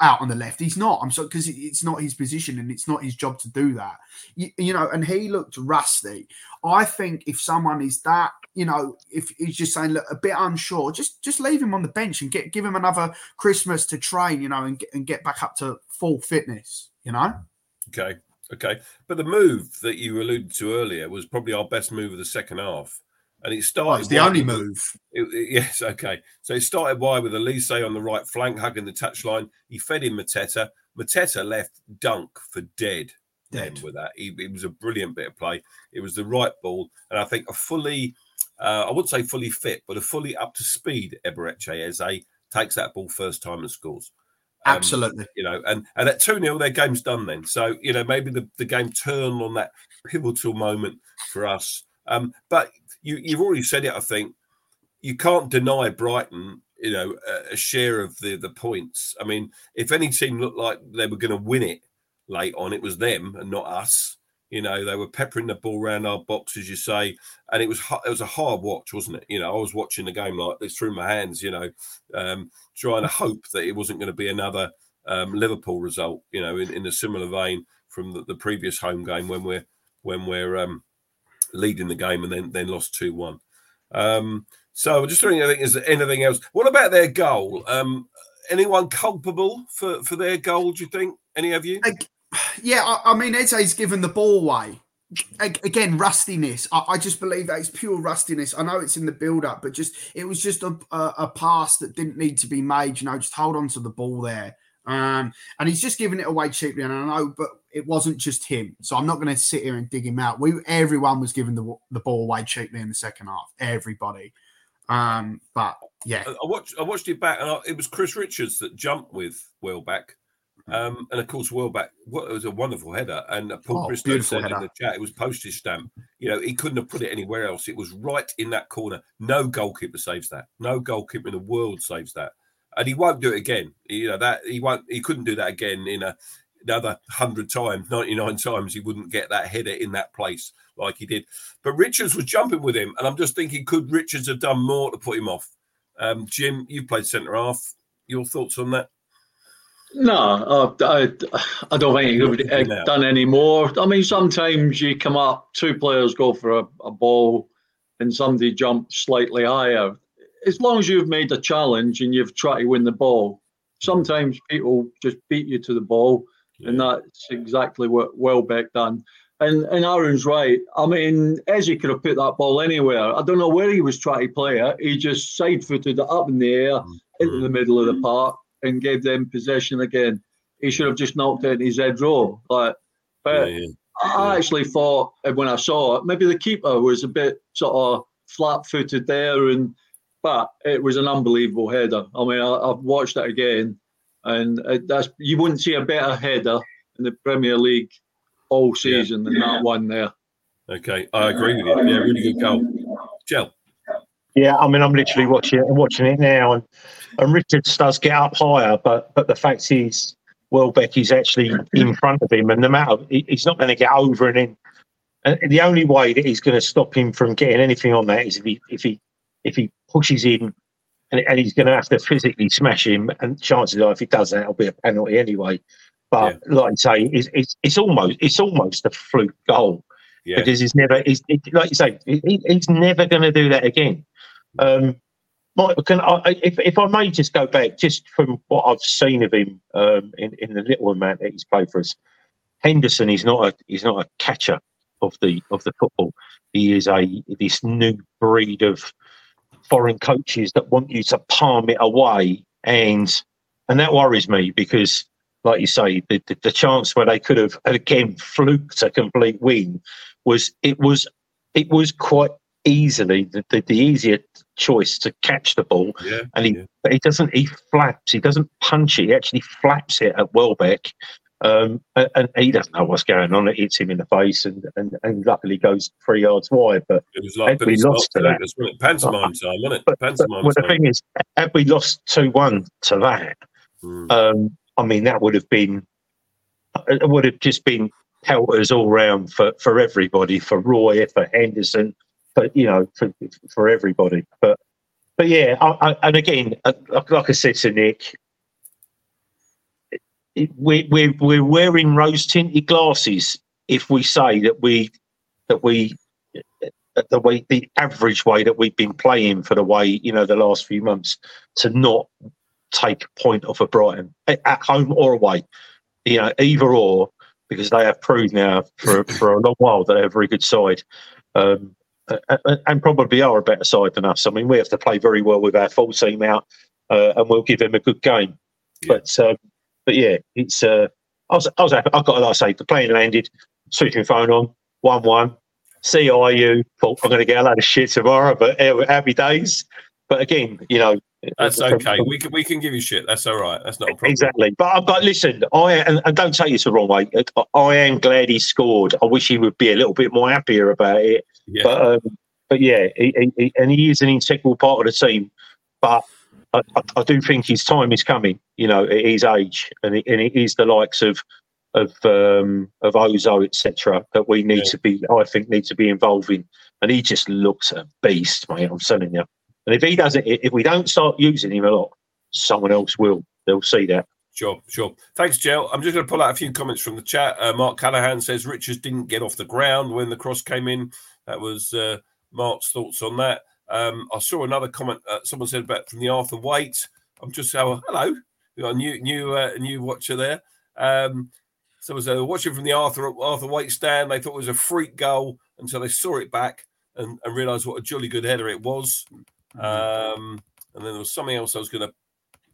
out on the left. He's not. I'm sorry because it's not his position and it's not his job to do that. You, you, know, and he looked rusty. I think if someone is that, you know, if he's just saying look a bit unsure, just just leave him on the bench and get give him another Christmas to train, you know, and get, and get back up to full fitness. You know. Okay. Okay. But the move that you alluded to earlier was probably our best move of the second half and it started. Oh, it's the only move. It, it, yes, okay. So it started wide with Olise on the right flank, hugging the touchline. He fed in Mateta. Mateta left Dunk for dead. Dead with that. He, it was a brilliant bit of play. It was the right ball, and I think a fully, uh, I wouldn't say fully fit, but a fully up to speed Eberechi Eze takes that ball first time and scores. Um, Absolutely. You know, and and at 2 0, their game's done then. So, you know, maybe the, the game turned on that pivotal moment for us. Um, but you, you've already said it. I think you can't deny Brighton, you know, a, a share of the the points. I mean, if any team looked like they were going to win it late on, it was them and not us. You know, they were peppering the ball around our box, as you say, and it was it was a hard watch, wasn't it? You know, I was watching the game like this through my hands, you know, um, trying to hope that it wasn't going to be another um, Liverpool result, you know, in, in a similar vein from the, the previous home game when we're when we're um, leading the game and then then lost two one. Um, so just wondering, I think is there anything else? What about their goal? Um, anyone culpable for for their goal? Do you think any of you? Yeah, I, I mean Eze's given the ball away. Again, rustiness. I, I, just believe that it's pure rustiness. I know it's in the build up, but just it was just a, a, a pass that didn't need to be made. You know, just hold on to the ball there Um, and he's just giving it away cheaply. And I know, but it wasn't just him. So I'm not going to sit here and dig him out. We everyone was giving the the ball away cheaply in the second half. Everybody. Um, but yeah, I watched I watched it back, and I, it was Chris Richards that jumped with Welbeck. Um, and of course, Welbeck, what it was a wonderful header. And Paul oh, Bristow said header. in the chat, it was postage stamp. You know, he couldn't have put it anywhere else. It was right in that corner. No goalkeeper saves that. No goalkeeper in the world saves that. And he won't do it again. You know that he won't. He couldn't do that again in a another hundred times, ninety nine times. He wouldn't get that header in that place like he did. But Richards was jumping with him, and I'm just thinking, could Richards have done more to put him off? Um, Jim, you played centre half. Your thoughts on that? No, I, I, don't think he could have done any more. I mean, sometimes you come up, two players go for a, a ball, and somebody jumps slightly higher. As long as you've made a challenge and you've tried to win the ball, sometimes people just beat you to the ball, yeah. and that's exactly what Welbeck done. And and Aaron's right. I mean, Eze could have put that ball anywhere. I don't know where he was trying to play it. He just side footed it up in the air mm-hmm. into the middle of the park and gave them possession again. He should have just knocked it in his head row. Like, but yeah, yeah. I actually thought uh, when I saw it, maybe the keeper was a bit sort of flat-footed there, and but it was an unbelievable header. I mean, I, have watched it again, and it, that's you wouldn't see a better header in the Premier League all season yeah. than that one there. Okay, I agree with you. Yeah, really good goal, Gel. Yeah, I mean, I'm literally watching it, watching it now, and and Richards does get up higher, but but the fact is, Welbeck is actually in front of him, and the matter he's not going to get over and in. And the only way that he's going to stop him from getting anything on that is if he if he if he pushes in, and, and he's going to have to physically smash him. And chances are, if he does that, it'll be a penalty anyway. But yeah. like I say, it's, it's, it's almost it's almost a fluke goal yeah. because he's never he's like you say he, he's never going to do that again. Um, Mike, can I, if, if I may just go back, just from what I've seen of him um, in, in the little amount that he's played for us, Henderson is not a he's not a catcher of the of the football. He is a this new breed of foreign coaches that want you to palm it away, and and that worries me because, like you say, the, the, the chance where they could have again fluked a complete win was it was it was quite easily the, the, the, easier choice to catch the ball. Yeah, and he yeah. he doesn't he flaps, he doesn't punch it, he actually flaps it at Welbeck. Um, and, and, he doesn't know what's going on. It hits him in the face, and, and, and luckily goes three yards wide. But it was like we lost to that. Pantomime time, wasn't it? But, pantomime but, but the thing is, had we lost two one to that, mm. um, I mean, that would have been it would have just been pelters all round for, for everybody, for Roy, for Henderson, but you know, for for everybody. But but yeah, I, I, and again, uh, like I said to Nick, we we're, we're wearing rose tinted glasses if we say that we that we the way the average way that we've been playing for the way you know the last few months to not take a point off of Brighton at home or away, you know, either or because they have proved now for for a long while that they're a very good side. Um, and probably are a better side than us. I mean, we have to play very well with our full team out, uh, and we'll give them a good game. Yeah. But um, but yeah, it's uh, I was I was happy. I've got to say the plane landed, switching phone on, one one. CIU. Thought I'm going to get a lot of shit tomorrow, but happy days. But again, you know, that's okay. We can we can give you shit. That's all right. That's not a problem. Exactly. But but listen, I and, and don't take this the wrong way. I am glad he scored. I wish he would be a little bit more happier about it. Yeah. But um, but yeah, he, he, and he is an integral part of the team. But I, I, I, do think his time is coming. You know, at his age, and it, and it is the likes of of um, of Ozoh, etc. That we need yeah. to be. I think need to be involving. And he just looks a beast, mate. I'm telling you. And if he doesn't, if we don't start using him a lot, someone else will. They'll see that. Sure, sure. Thanks, Joe. I'm just going to pull out a few comments from the chat. Uh, Mark Callahan says Richards didn't get off the ground when the cross came in. That was uh, Mark's thoughts on that. Um, I saw another comment. Uh, someone said about from the Arthur Wait. I'm just oh, hello. We got a new new uh, new watcher there. Um, someone said watching from the Arthur Arthur Wait stand. They thought it was a freak goal until they saw it back and, and realised what a jolly good header it was. Mm-hmm. Um, and then there was something else I was going to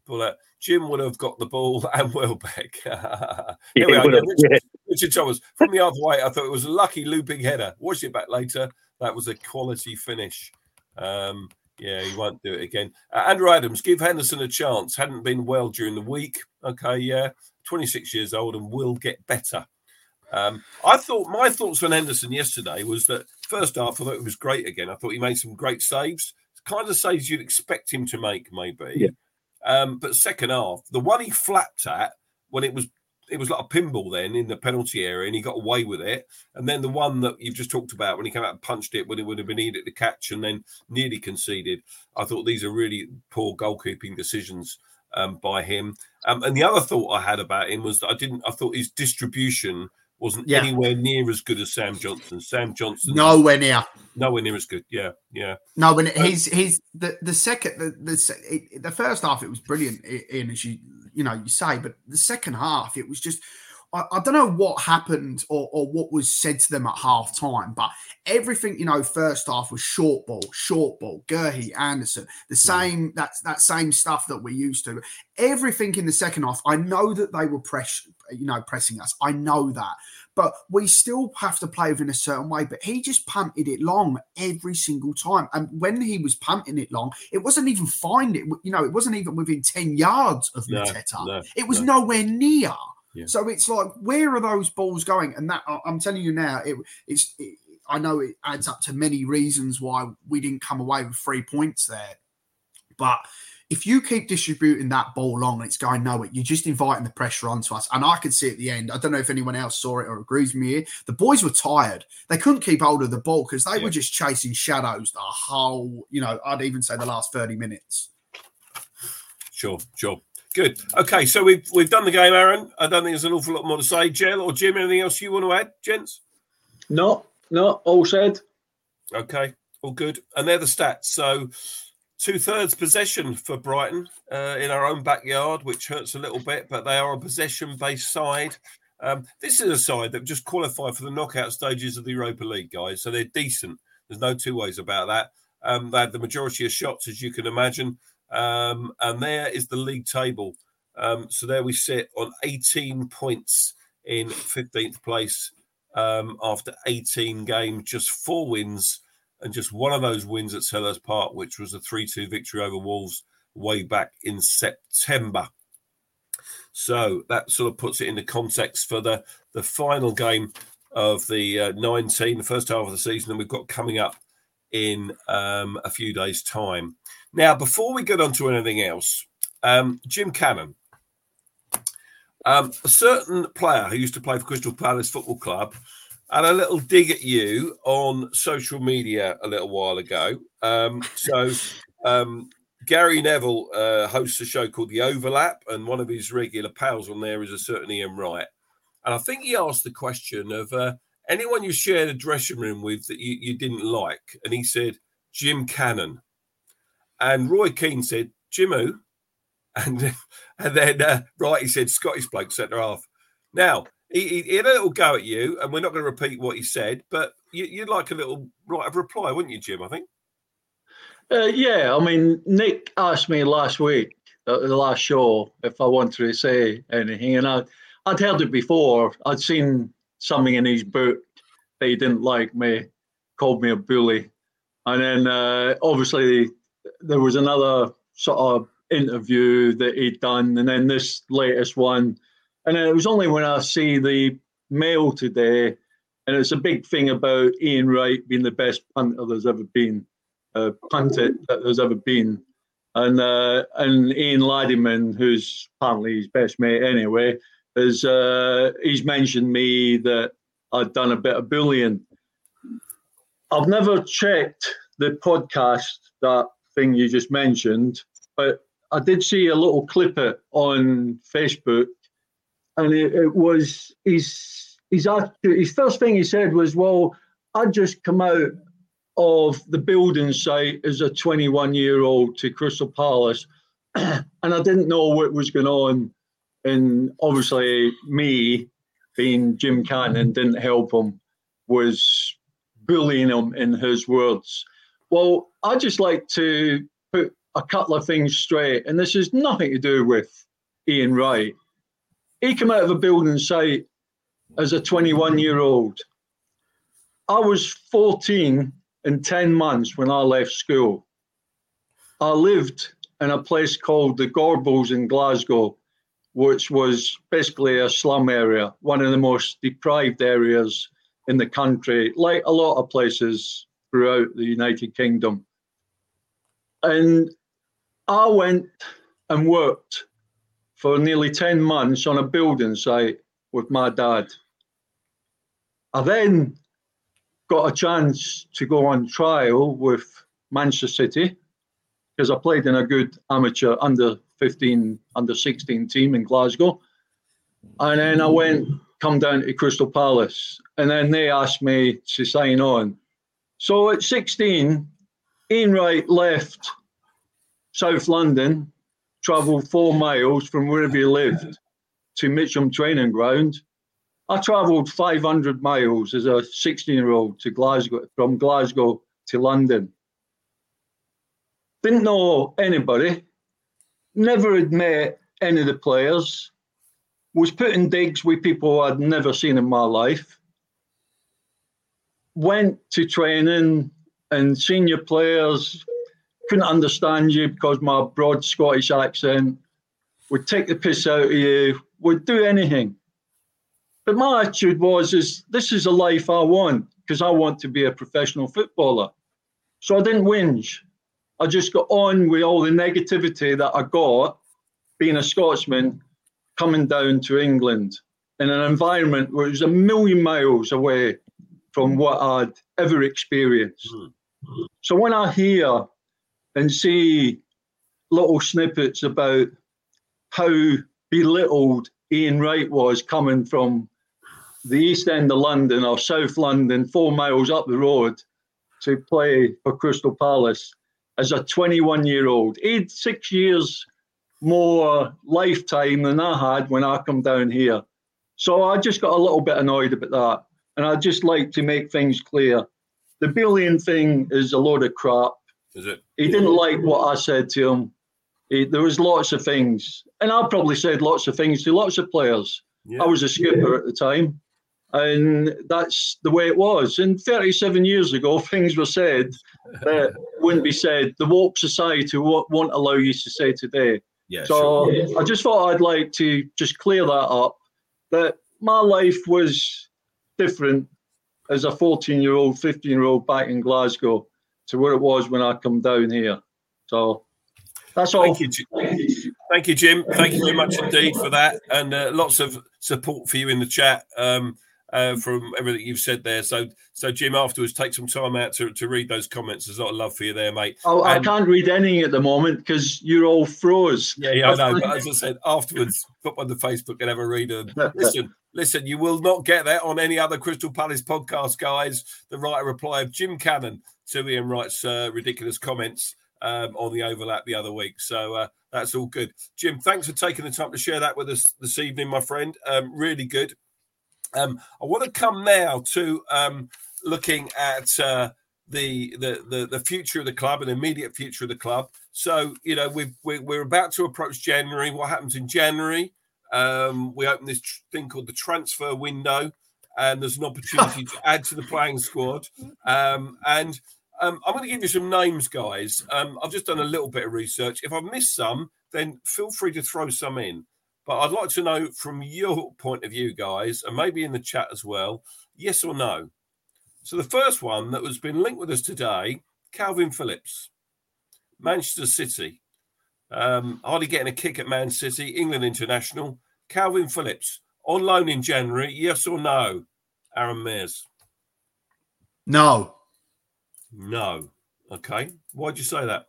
but Jim would have got the ball and Welbeck. Here we. Richard, yeah. Richard Thomas from the other way. I thought it was a lucky looping header. Watch it back later. That was a quality finish. Um, yeah, he won't do it again. Uh, Andrew Adams, give Henderson a chance. Hadn't been well during the week. Okay, yeah, 26 years old and will get better. Um, I thought my thoughts on Henderson yesterday was that first half I thought it was great again. I thought he made some great saves, kind of saves you'd expect him to make, maybe. Yeah. Um, but second half, the one he flapped at when it was it was like a pinball then in the penalty area, and he got away with it. And then the one that you've just talked about when he came out and punched it when it would have been needed to catch and then nearly conceded. I thought these are really poor goalkeeping decisions um, by him. Um, and the other thought I had about him was that I didn't. I thought his distribution wasn't yeah. anywhere near as good as Sam Johnstone. Sam Johnstone, nowhere near, nowhere near as good. Yeah, yeah. No, when um, he's he's the the second the the, the first half it was brilliant in as you you know you say, but the second half it was just. I, I don't know what happened or, or what was said to them at half time, but everything, you know, first half was short ball, short ball, Guehi, Anderson, the same that's that same stuff that we're used to. Everything in the second half, I know that they were press, you know, pressing us. I know that. But we still have to play within a certain way. But he just punted it long every single time. And when he was punting it long, it wasn't even find it, you know, it wasn't even within 10 yards of no, Mateta. No, it was no. nowhere near. Yeah. So it's like, where are those balls going? And that I'm telling you now, it, it's it, I know it adds up to many reasons why we didn't come away with three points there. But if you keep distributing that ball long and it's going nowhere, you're just inviting the pressure onto us. And I could see at the end, I don't know if anyone else saw it or agrees with me here. The boys were tired. They couldn't keep hold of the ball because they yeah. were just chasing shadows the whole, you know, I'd even say the last 30 minutes. Sure, sure. Good. Okay, so we've we've done the game, Aaron. I don't think there's an awful lot more to say. Jell or Jim, anything else you want to add, gents? No, no, all said. Okay, all good. And they're the stats. So two thirds possession for Brighton uh, in our own backyard, which hurts a little bit, but they are a possession based side. Um, this is a side that just qualified for the knockout stages of the Europa League, guys. So they're decent. There's no two ways about that. Um, they had the majority of shots, as you can imagine. Um, and there is the league table. Um, so there we sit on 18 points in 15th place um, after 18 games, just four wins and just one of those wins at Selhurst Park, which was a 3 2 victory over Wolves way back in September. So that sort of puts it into context for the, the final game of the uh, 19, the first half of the season that we've got coming up in um, a few days' time. Now, before we get on to anything else, um, Jim Cannon, um, a certain player who used to play for Crystal Palace Football Club, had a little dig at you on social media a little while ago. Um, so um, Gary Neville uh, hosts a show called The Overlap, and one of his regular pals on there is a certain Ian Wright. And I think he asked the question of uh, anyone you shared a dressing room with that you, you didn't like, and he said Jim Cannon, and Roy Keane said Jim and and then uh, Wright he said Scottish bloke centre half. Now he, he, had a little go at you, and we're not going to repeat what he said, but you, would like a little right of reply, wouldn't you, Jim? I think. Uh, yeah, I mean, Nick asked me last week, uh, the last show, if I wanted to say anything, and I, I'd heard it before. I'd seen something in his book that he didn't like me, called me a bully, and then uh, obviously there was another sort of interview that he'd done, and then this latest one and then it was only when I see the mail today, and it's a big thing about Ian Wright being the best punter there's ever been, uh, punted that there's ever been. And uh, and Ian Ladyman, who's apparently his best mate anyway, is uh, he's mentioned me that I'd done a bit of bullying. I've never checked the podcast that thing you just mentioned, but I did see a little clip it on Facebook and it, it was his his his first thing he said was, "Well, I just come out of the building site as a 21 year old to Crystal Palace, and I didn't know what was going on, and obviously me being Jim Cannon didn't help him, was bullying him in his words. Well, I just like to put a couple of things straight, and this has nothing to do with Ian Wright. He came out of a building site as a 21 year old. I was 14 and 10 months when I left school. I lived in a place called the Gorbals in Glasgow, which was basically a slum area, one of the most deprived areas in the country, like a lot of places throughout the United Kingdom. And I went and worked for nearly 10 months on a building site with my dad. I then got a chance to go on trial with Manchester City because I played in a good amateur under 15, under 16 team in Glasgow. And then I went, come down to Crystal Palace. And then they asked me to sign on. So at 16, Ian Wright left South London, travelled four miles from wherever he lived to Mitcham training ground. I travelled 500 miles as a 16 year old to Glasgow, from Glasgow to London. Didn't know anybody, never had met any of the players, was putting digs with people I'd never seen in my life. Went to training and senior players couldn't understand you because my broad Scottish accent would take the piss out of you, would do anything. But my attitude was, is this is a life I want because I want to be a professional footballer. So I didn't whinge. I just got on with all the negativity that I got being a Scotsman coming down to England in an environment where it was a million miles away from what I'd ever experienced. Mm-hmm. So when I hear and see little snippets about how belittled Ian Wright was coming from the east end of London or South London, four miles up the road to play for Crystal Palace as a 21 year old. He'd six years more lifetime than I had when I come down here. So I just got a little bit annoyed about that. And I'd just like to make things clear. The billion thing is a load of crap. Is it? He didn't like what I said to him. He, there was lots of things, and I probably said lots of things to lots of players. Yeah. I was a skipper at the time, and that's the way it was. And 37 years ago, things were said that wouldn't be said. The woke society won't allow you to say today. Yeah, so sure. I just thought I'd like to just clear that up. That my life was different as a 14 year old, 15 year old back in Glasgow to where it was when I come down here. So that's all. Thank you, Thank you, Jim. Thank you very much indeed for that, and uh, lots of support for you in the chat um, uh, from everything you've said there. So, so Jim, afterwards, take some time out to, to read those comments. There's a lot of love for you there, mate. Oh, and, I can't read anything at the moment because you're all froze. Yeah, yeah, I know. But as I said, afterwards, put on the Facebook and have a read. And listen, listen, you will not get that on any other Crystal Palace podcast, guys. The writer reply of Jim Cannon to Ian Wright's uh, ridiculous comments um, on the overlap the other week. So uh, that's all good. Jim, thanks for taking the time to share that with us this evening, my friend. Um, really good. Um, I want to come now to um, looking at uh, the, the, the the future of the club and immediate future of the club. So you know we we're, we're about to approach January. What happens in January? Um, we open this tr- thing called the transfer window, and there's an opportunity to add to the playing squad. Um, and um, I'm going to give you some names, guys. Um, I've just done a little bit of research. If I've missed some, then feel free to throw some in. But I'd like to know from your point of view, guys, and maybe in the chat as well, yes or no. So the first one that has been linked with us today, Calvin Phillips, Manchester City. Um, hardly getting a kick at Man City, England international. Calvin Phillips on loan in January, yes or no? Aaron Mears. No. No. Okay. Why'd you say that?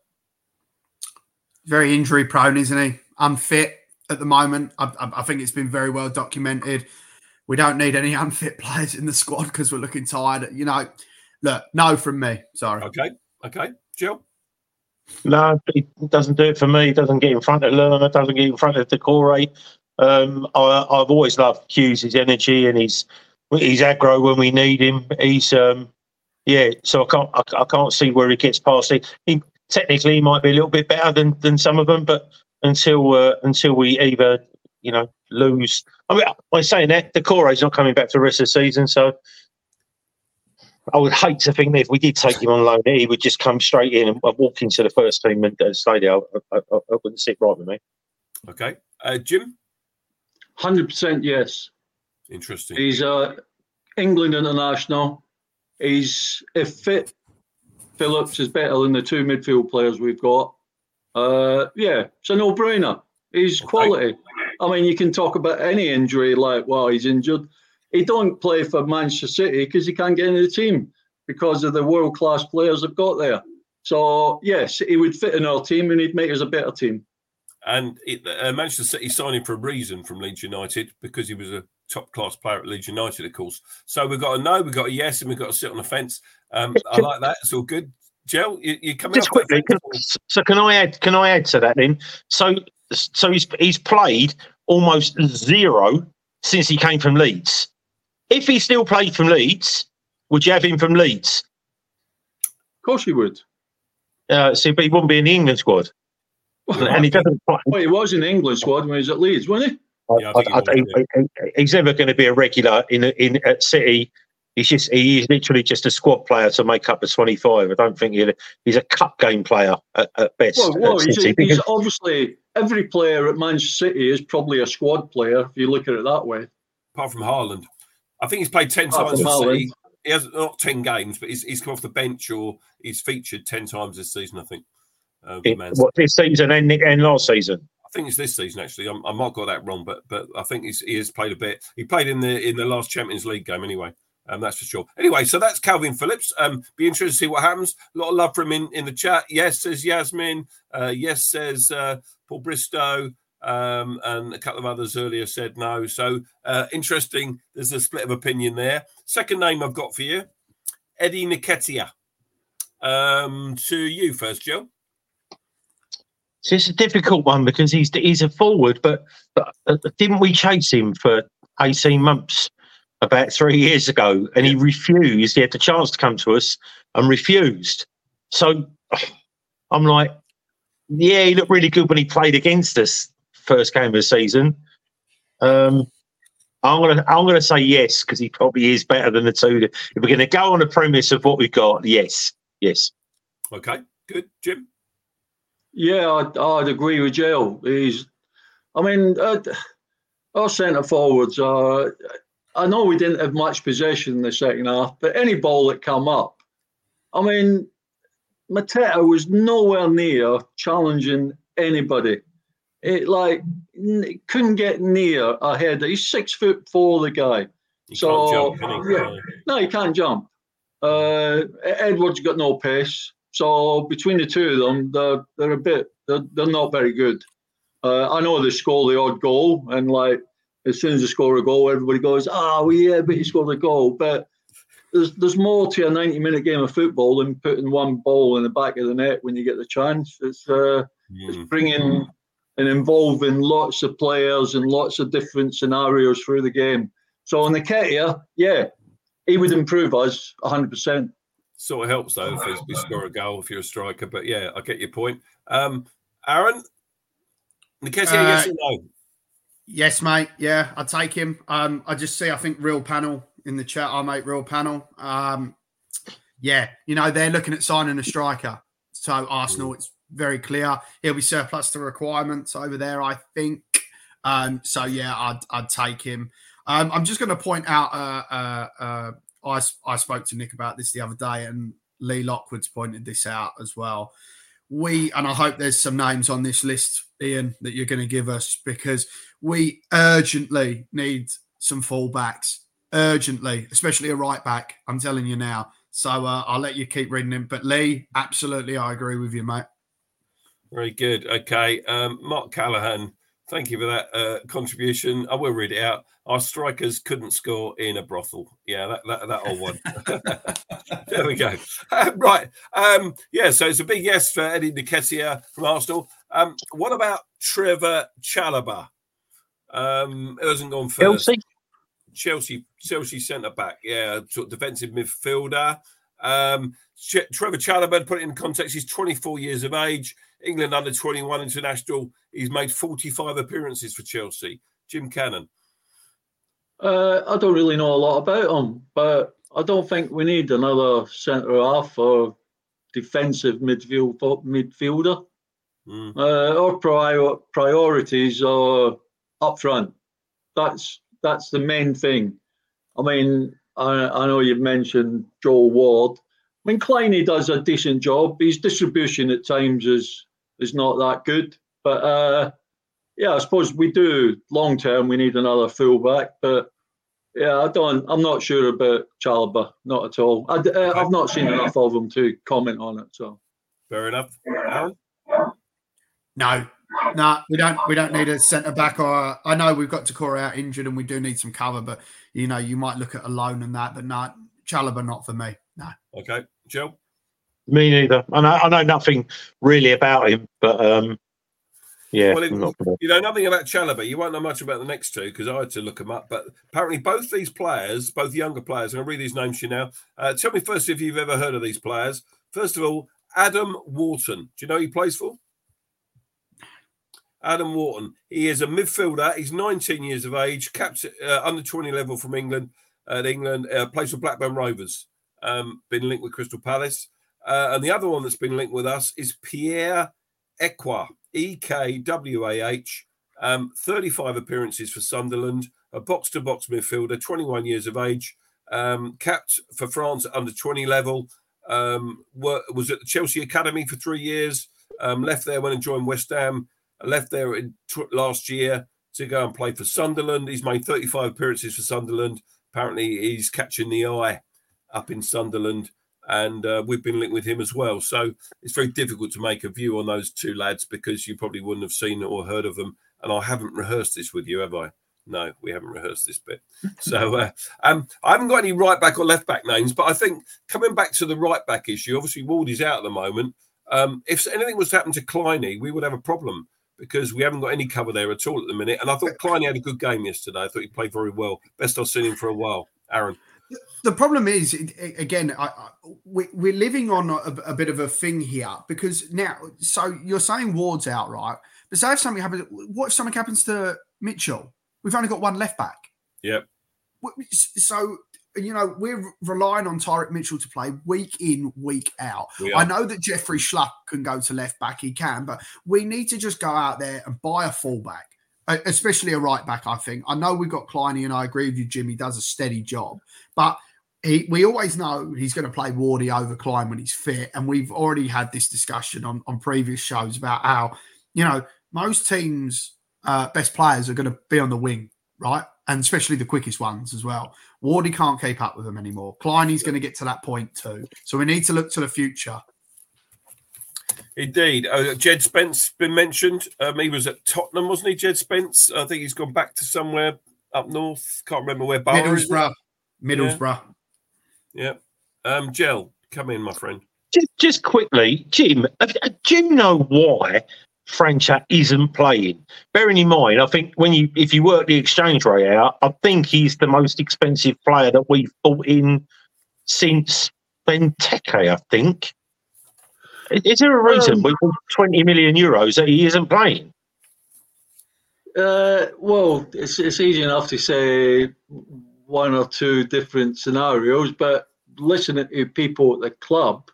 Very injury prone, isn't he? Unfit at the moment. I, I, think it's been very well documented. We don't need any unfit players in the squad because we're looking tired. You know, look, no from me. Sorry. Okay. Okay. Jill? No, he doesn't do it for me. He doesn't get in front of Lerma, doesn't get in front of Doucouré. Um, I, have always loved Hughes' his energy and his his aggro when we need him. He's um, yeah, so I can't I, I, can't see where he gets past it. He, technically he might be a little bit better than, than some of them, but until uh, until we either you know lose. I mean, I'm saying that Doucouré's not coming back for the rest of the season, so I would hate to think that if we did take him on loan, he would just come straight in and walk into the first team and uh, stay there. I, I, I, wouldn't sit right with me. Okay, uh, Jim. Hundred percent, yes. Interesting. He's uh, England international. He's if fit. Phillips is better than the two midfield players we've got. Uh, yeah, it's a no-brainer. He's quality. I mean, you can talk about any injury like, well, he's injured. He don't play for Manchester City because he can't get into the team because of the world-class players they've got there. So yes, he would fit in our team and he'd make us a better team. And it, uh, Manchester City signed him for a reason from Leeds United because he was a top class player at Leeds United, of course. So we've got a no, we've got a yes, and we've got to sit on the fence. Um, I like that. It's all good. Joe, you, you coming just quickly. Can, so can I add? Can I add to that then? So so he's he's played almost zero since he came from Leeds. If he still played from Leeds, would you have him from Leeds? Of course you would. Uh, see, but he wouldn't be in the England squad. Well, and he doesn't. Well, he was in the England squad when he was at Leeds, wasn't he? Yeah, I, I, I, he's never going to be a regular in in at City. He's just he's literally just a squad player to make up the twenty five. I don't think he, he's a cup game player at, at best. Well, well he's, a, he's obviously every player at Manchester City is probably a squad player if you look at it that way. Apart from Haaland, I think he's played ten Apart times for City. He has not ten games, but he's, he's come off the bench or he's featured ten times this season. I think. Uh, it, what this season and, and last season? I think it's this season actually. I'm, i might got that wrong, but but I think he's, he has played a bit. He played in the in the last Champions League game anyway. Um, that's for sure. Anyway, so that's Calvin Phillips. Um, be interested to see what happens. A lot of love from him in, in the chat. Yes, says Yasmin. Uh, yes, says uh, Paul Bristow. Um, and a couple of others earlier said no. So uh, interesting. There's a split of opinion there. Second name I've got for you, Eddie Nketiah. Um, to you first, Joe. So it's a difficult one because he's he's a forward, but, but uh, didn't we chase him for eighteen months about three years ago, and he refused. He had the chance to come to us and refused. So I'm like, yeah, he looked really good when he played against us first game of the season. Um, I'm gonna I'm gonna say yes because he probably is better than the two. If we're gonna go on the premise of what we've got, yes, yes. Okay, good, Jim. Yeah, I'd, I'd agree with Joe. He's, I mean, uh, our centre forwards are. I know we didn't have much possession in the second half, but any ball that come up, I mean, Mateta was nowhere near challenging anybody. It like couldn't get near a header. He's six foot four, the guy. He so jump, yeah, no, he can't jump. Uh, Edouard's got no pace. So between the two of them, they're they're a bit they're, they're not very good. Uh, I know they score the odd goal, and like as soon as you score a goal, everybody goes, "Oh, well, yeah, but he scored a goal." But there's there's more to a 90 minute game of football than putting one ball in the back of the net when you get the chance. It's uh, mm. it's bringing and involving lots of players and lots of different scenarios through the game. So on Nketiah, yeah, he would improve us 100. percent Sort of helps though if we score a goal if you're a striker. But yeah, I get your point. Um, Aaron, Nketiah, uh, yes or no? Yes, mate. Yeah, I'd take him. Um, I just see, I think, real panel in the chat. I make real panel. Um, yeah, you know, they're looking at signing a striker. So Arsenal, it's very clear. He'll be surplus to requirements over there, I think. Um, so yeah, I'd, I'd take him. Um, I'm just going to point out uh, uh, uh, I, I spoke to Nick about this the other day, and Lee Lockwood's pointed this out as well. We, and I hope there's some names on this list, Ian, that you're going to give us because we urgently need some fullbacks, urgently, especially a right back. I'm telling you now. So uh, I'll let you keep reading him. But Lee, absolutely, I agree with you, mate. Very good. Okay. Um, Mark Callahan Thank you for that uh, contribution. I will read it out. Our strikers couldn't score in a brothel. Yeah, that that, that old one. there we go. Uh, right. Um, yeah, so it's a big yes for Eddie Nketiah from Arsenal. Um, what about Trevor Chalobah? Um, it hasn't gone first. Chelsea. Chelsea, Chelsea centre back. Yeah, sort of defensive midfielder. Um, Trevor Chalobah, put it in context, he's 24 years of age. England under 21 international. He's made 45 appearances for Chelsea. Jim Cannon. Uh, I don't really know a lot about him, but I don't think we need another centre half or defensive midfield midfielder. Mm. Uh, our prior, priorities are up front. That's that's the main thing. I mean, I, I know you've mentioned Joel Ward. I mean, Kleiny does a decent job. His distribution at times is is not that good, but uh, yeah, I suppose we do long term. We need another fullback, but yeah, I don't. I'm not sure about Chalobah, not at all. I, have not seen enough of him to comment on it. So fair enough. Aaron? No, no, we don't. We don't need a centre back. Or I know we've got Doucouré out injured, and we do need some cover. But you know, you might look at a loan and that. But no, Chalobah not for me. No. Okay, Joe. Me neither. I know, I know nothing really about him, but um, yeah. Well, it, you know nothing about Chalobah. You won't know much about the next two because I had to look them up. But apparently, both these players, both younger players, I'm going to read these names to you now. Uh, tell me first if you've ever heard of these players. First of all, Adam Wharton. Do you know who he plays for? Adam Wharton. He is a midfielder. He's 19 years of age, capped uh, under 20 level from England. At England, uh, plays for Blackburn Rovers. Um, been linked with Crystal Palace. Uh, and the other one that's been linked with us is Pierre Ekwah, E K W A H. Um, 35 appearances for Sunderland, a box to box midfielder, 21 years of age, um, capped for France at under 20 level. Um, was at the Chelsea Academy for three years, um, left there when and joined West Ham, left there in t- last year to go and play for Sunderland. He's made 35 appearances for Sunderland. Apparently, he's catching the eye up in Sunderland, and uh, we've been linked with him as well. So it's very difficult to make a view on those two lads because you probably wouldn't have seen or heard of them. And I haven't rehearsed this with you, have I? No, we haven't rehearsed this bit. So uh, um, I haven't got any right back or left back names, but I think coming back to the right back issue, obviously Wardy's out at the moment. Um, if anything was to happen to Kleiny, we would have a problem because we haven't got any cover there at all at the minute. And I thought Kleiny had a good game yesterday. I thought he played very well. Best I've seen him for a while. Aaron. The problem is, again, I, I, we, are living on a, a, bit of a thing here because now, so you're saying Ward's out, right? But say if something happens, what if something happens to Mitchell? We've only got one left back. Yep. So you know, we're relying on Tyrick Mitchell to play week in, week out. I know that Jeffrey Schlupp can go to left back, he can, but we need to just go out there and buy a fullback, especially a right back, I think. I know we've got Kleiny, and I agree with you, Jimmy does a steady job, but he, we always know he's going to play Wardy over Klein when he's fit. And we've already had this discussion on, on previous shows about how, you know, most teams' uh, best players are going to be on the wing, right? And especially the quickest ones as well. Wardy can't keep up with them anymore. Kleiny's going to get to that point too. So we need to look to the future. Indeed. Uh, Jed Spence been mentioned. Um, he was at Tottenham, wasn't he, Jed Spence? I think he's gone back to somewhere up north. Can't remember where. Middlesbrough. Middlesbrough. Yeah. yeah. Um, Gel, come in, my friend. Just, just quickly, Jim, uh, uh, do you know why França isn't playing. Bearing in mind, I think when you if you work the exchange rate out, I think he's the most expensive player that we've bought in since Benteke, I think. Is there a reason um, we bought 20 million euros that he isn't playing? Uh, well, it's, it's easy enough to say one or two different scenarios, but listening to people at the club,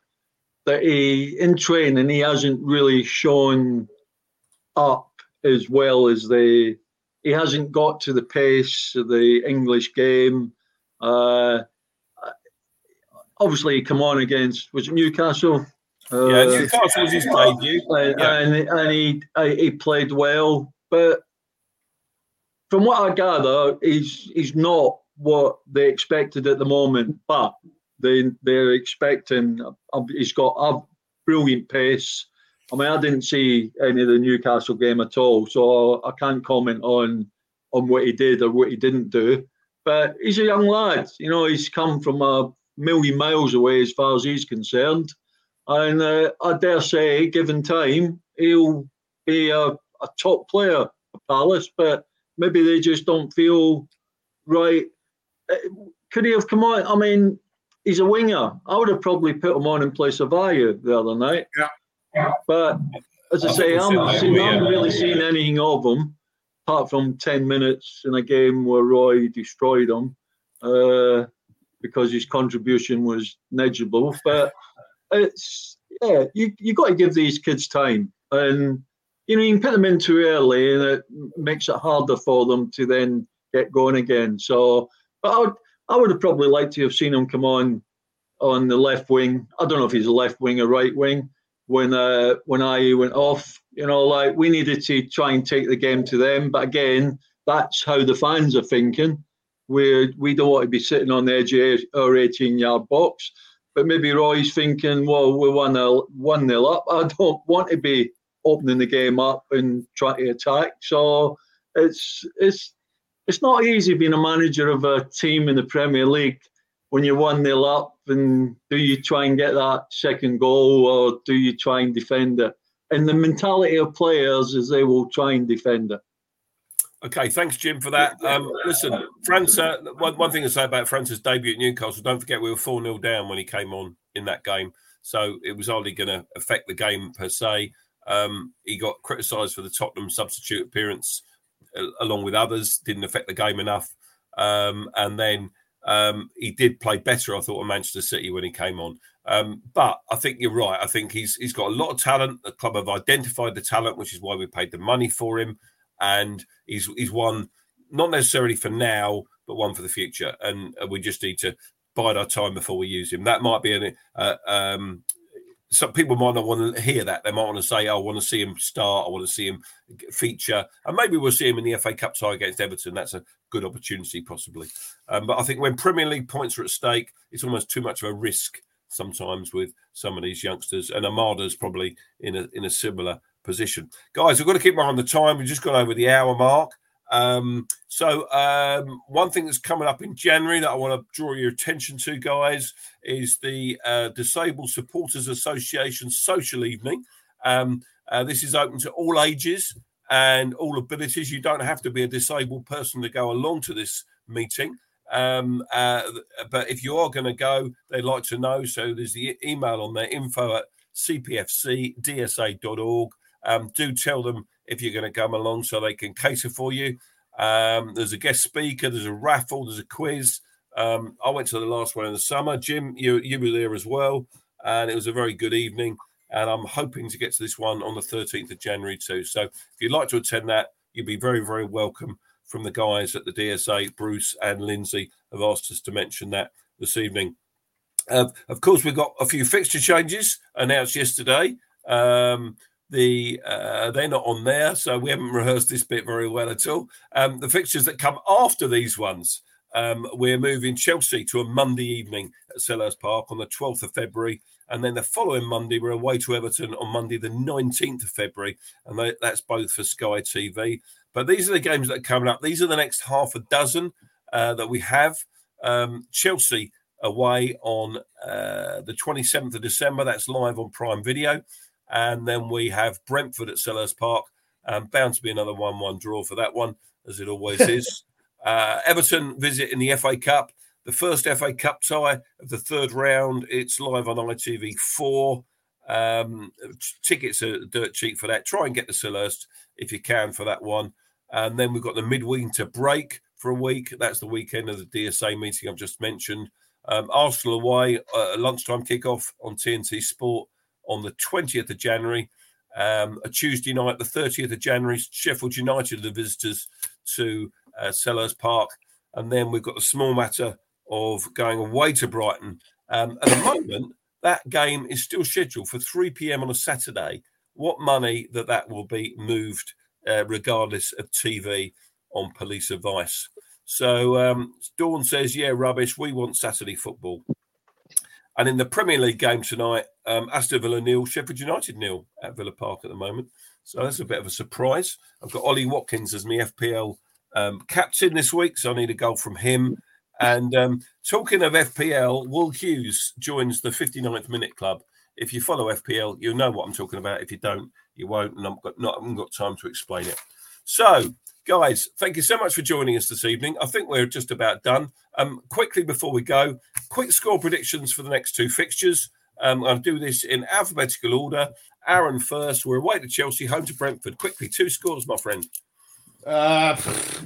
that he in training he hasn't really shown up as well as the he hasn't got to the pace of the English game. Uh, obviously, he come on against was it Newcastle? Uh, yeah, Newcastle was his debut, yeah. and and he he played well, but from what I gather, he's he's not what they expected at the moment. But they they're expecting uh, he's got a brilliant pace. I mean, I didn't see any of the Newcastle game at all, so I can't comment on on what he did or what he didn't do. But he's a young lad. You know, he's come from a million miles away as far as he's concerned. And uh, I dare say, given time, he'll be a, a top player for Palace, but maybe they just don't feel right. Uh, could he have come on? I mean, he's a winger. I would have probably put him on in place of Ayew the other night. Yeah. But as I, I say, I haven't really seen anything of them apart from 10 minutes in a game where Roy destroyed them uh, because his contribution was negligible. But it's, yeah, you, you got to give these kids time. And, you know, you can put them in too early and it makes it harder for them to then get going again. So, but I would, I would have probably liked to have seen him come on on the left wing. I don't know if he's a left wing or right wing when uh, when I went off. You know, like we needed to try and take the game to them. But again, that's how the fans are thinking. We we don't want to be sitting on the edge of our 18 yard box. But maybe Roy's thinking, well, we're one nil one nil up. I don't want to be opening the game up and trying to attack. So it's it's it's not easy being a manager of a team in the Premier League when you're one nil up. And do you try and get that second goal, or do you try and defend it? And the mentality of players is they will try and defend it. Okay, thanks, Jim, for that. Um, listen, França, uh, one, one thing to say about França's debut at Newcastle, don't forget we were 4 0 down when he came on in that game. So it was hardly going to affect the game per se. Um, he got criticised for the Tottenham substitute appearance along with others, didn't affect the game enough. Um, and then um, he did play better, I thought, at Manchester City when he came on. Um, but I think you're right. I think he's he's got a lot of talent. The club have identified the talent, which is why we paid the money for him, and he's he's one not necessarily for now, but one for the future. And we just need to bide our time before we use him. That might be an uh, um, some people might not want to hear that. They might want to say, oh, "I want to see him start. I want to see him feature," and maybe we'll see him in the FA Cup tie against Everton. That's a good opportunity, possibly. Um, but I think when Premier League points are at stake, it's almost too much of a risk sometimes with some of these youngsters. And Amada's probably in a in a similar position. Guys, we've got to keep on the time. We've just got over the hour mark. Um, so um, one thing that's coming up in January that I want to draw your attention to, guys, is the uh, Disabled Supporters Association Social Evening. Um, uh, this is open to all ages and all abilities. You don't have to be a disabled person to go along to this meeting. Um, uh, but if you are going to go, they'd like to know. So there's the email on there info at cpfcdsa.org. Um, do tell them if you're going to come along so they can cater for you. Um, there's a guest speaker, there's a raffle, there's a quiz. Um, I went to the last one in the summer. Jim, you, you were there as well. And it was a very good evening. And I'm hoping to get to this one on the 13th of January too. So if you'd like to attend that, you'd be very, very welcome from the guys at the DSA. Bruce and Lindsay have asked us to mention that this evening. Uh, of course, we've got a few fixture changes announced yesterday. Um, the uh, they're not on there, so we haven't rehearsed this bit very well at all. Um, the fixtures that come after these ones, um, we're moving Chelsea to a Monday evening at Selhurst Park on the 12th of February, and then the following Monday we're away to Everton on Monday the 19th of February, and they, that's both for Sky TV. But these are the games that are coming up. These are the next half a dozen uh, that we have. Um, Chelsea away on uh, the 27th of December. That's live on Prime Video. And then we have Brentford at Selhurst Park. Um, bound to be another 1 1 draw for that one, as it always is. Uh, Everton visit in the FA Cup, the first FA Cup tie of the third round. It's live on ITV4. Um, tickets are dirt cheap for that. Try and get the Selhurst if you can for that one. And then we've got the midwinter break for a week. That's the weekend of the DSA meeting I've just mentioned. Um, Arsenal away, uh, lunchtime kickoff on TNT Sport on the 20th of January. Um, a Tuesday night, the 30th of January, Sheffield United, the visitors to uh, Selhurst Park. And then we've got the small matter of going away to Brighton. Um, at the moment, that game is still scheduled for 3 p.m. on a Saturday. What money that that will be moved, uh, regardless of TV, on police advice. So um, Dawn says, "Yeah, rubbish. We want Saturday football." And in the Premier League game tonight, um, Aston Villa nil, Sheffield United nil at Villa Park at the moment. So that's a bit of a surprise. I've got Ollie Watkins as my FPL um, captain this week, so I need a goal from him. And um, talking of FPL, Will Hughes joins the 59th minute club. If you follow FPL, you'll know what I'm talking about. If you don't, you won't, and I've got not, I haven't got time to explain it. So guys, thank you so much for joining us this evening. I think we're just about done. Um, quickly before we go, quick score predictions for the next two fixtures. Um, I'll do this in alphabetical order. Aaron first. We're away to Chelsea, home to Brentford. Quickly, two scores, my friend. Uh,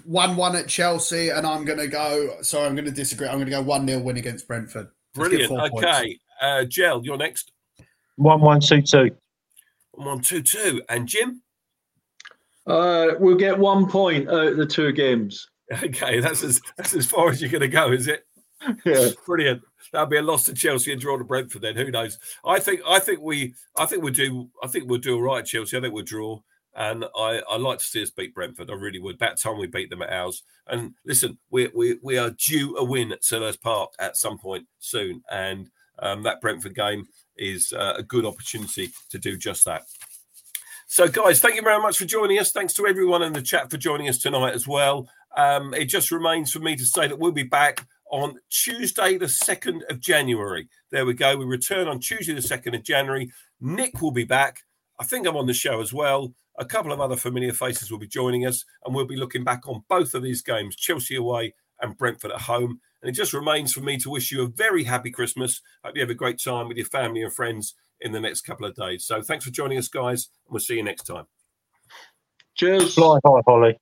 one one at Chelsea, and I'm going to go. Sorry, I'm going to disagree. I'm going to go one 0 win against Brentford. Brilliant. Okay, uh, Gel, you're next. One one two two. One one two two, and Jim. Uh, we'll get one point out of the two games. Okay, that's as that's as far as you're going to go, is it? Yeah, brilliant. That'll be a loss to Chelsea and draw to Brentford. Then who knows? I think I think we I think we'll do I think we'll do all right, Chelsea. I think we'll draw. And I, I like to see us beat Brentford. I really would. About time we beat them at ours. And listen, we we, we are due a win at Selhurst Park at some point soon. And um, that Brentford game is uh, a good opportunity to do just that. So, guys, thank you very much for joining us. Thanks to everyone in the chat for joining us tonight as well. Um, it just remains for me to say that we'll be back on Tuesday, the 2nd of January. There we go. We return on Tuesday, the 2nd of January. Nick will be back. I think I'm on the show as well. A couple of other familiar faces will be joining us, and we'll be looking back on both of these games Chelsea away and Brentford at home. And it just remains for me to wish you a very happy Christmas. Hope you have a great time with your family and friends in the next couple of days. So thanks for joining us, guys, and we'll see you next time. Cheers. Fly high, Holly.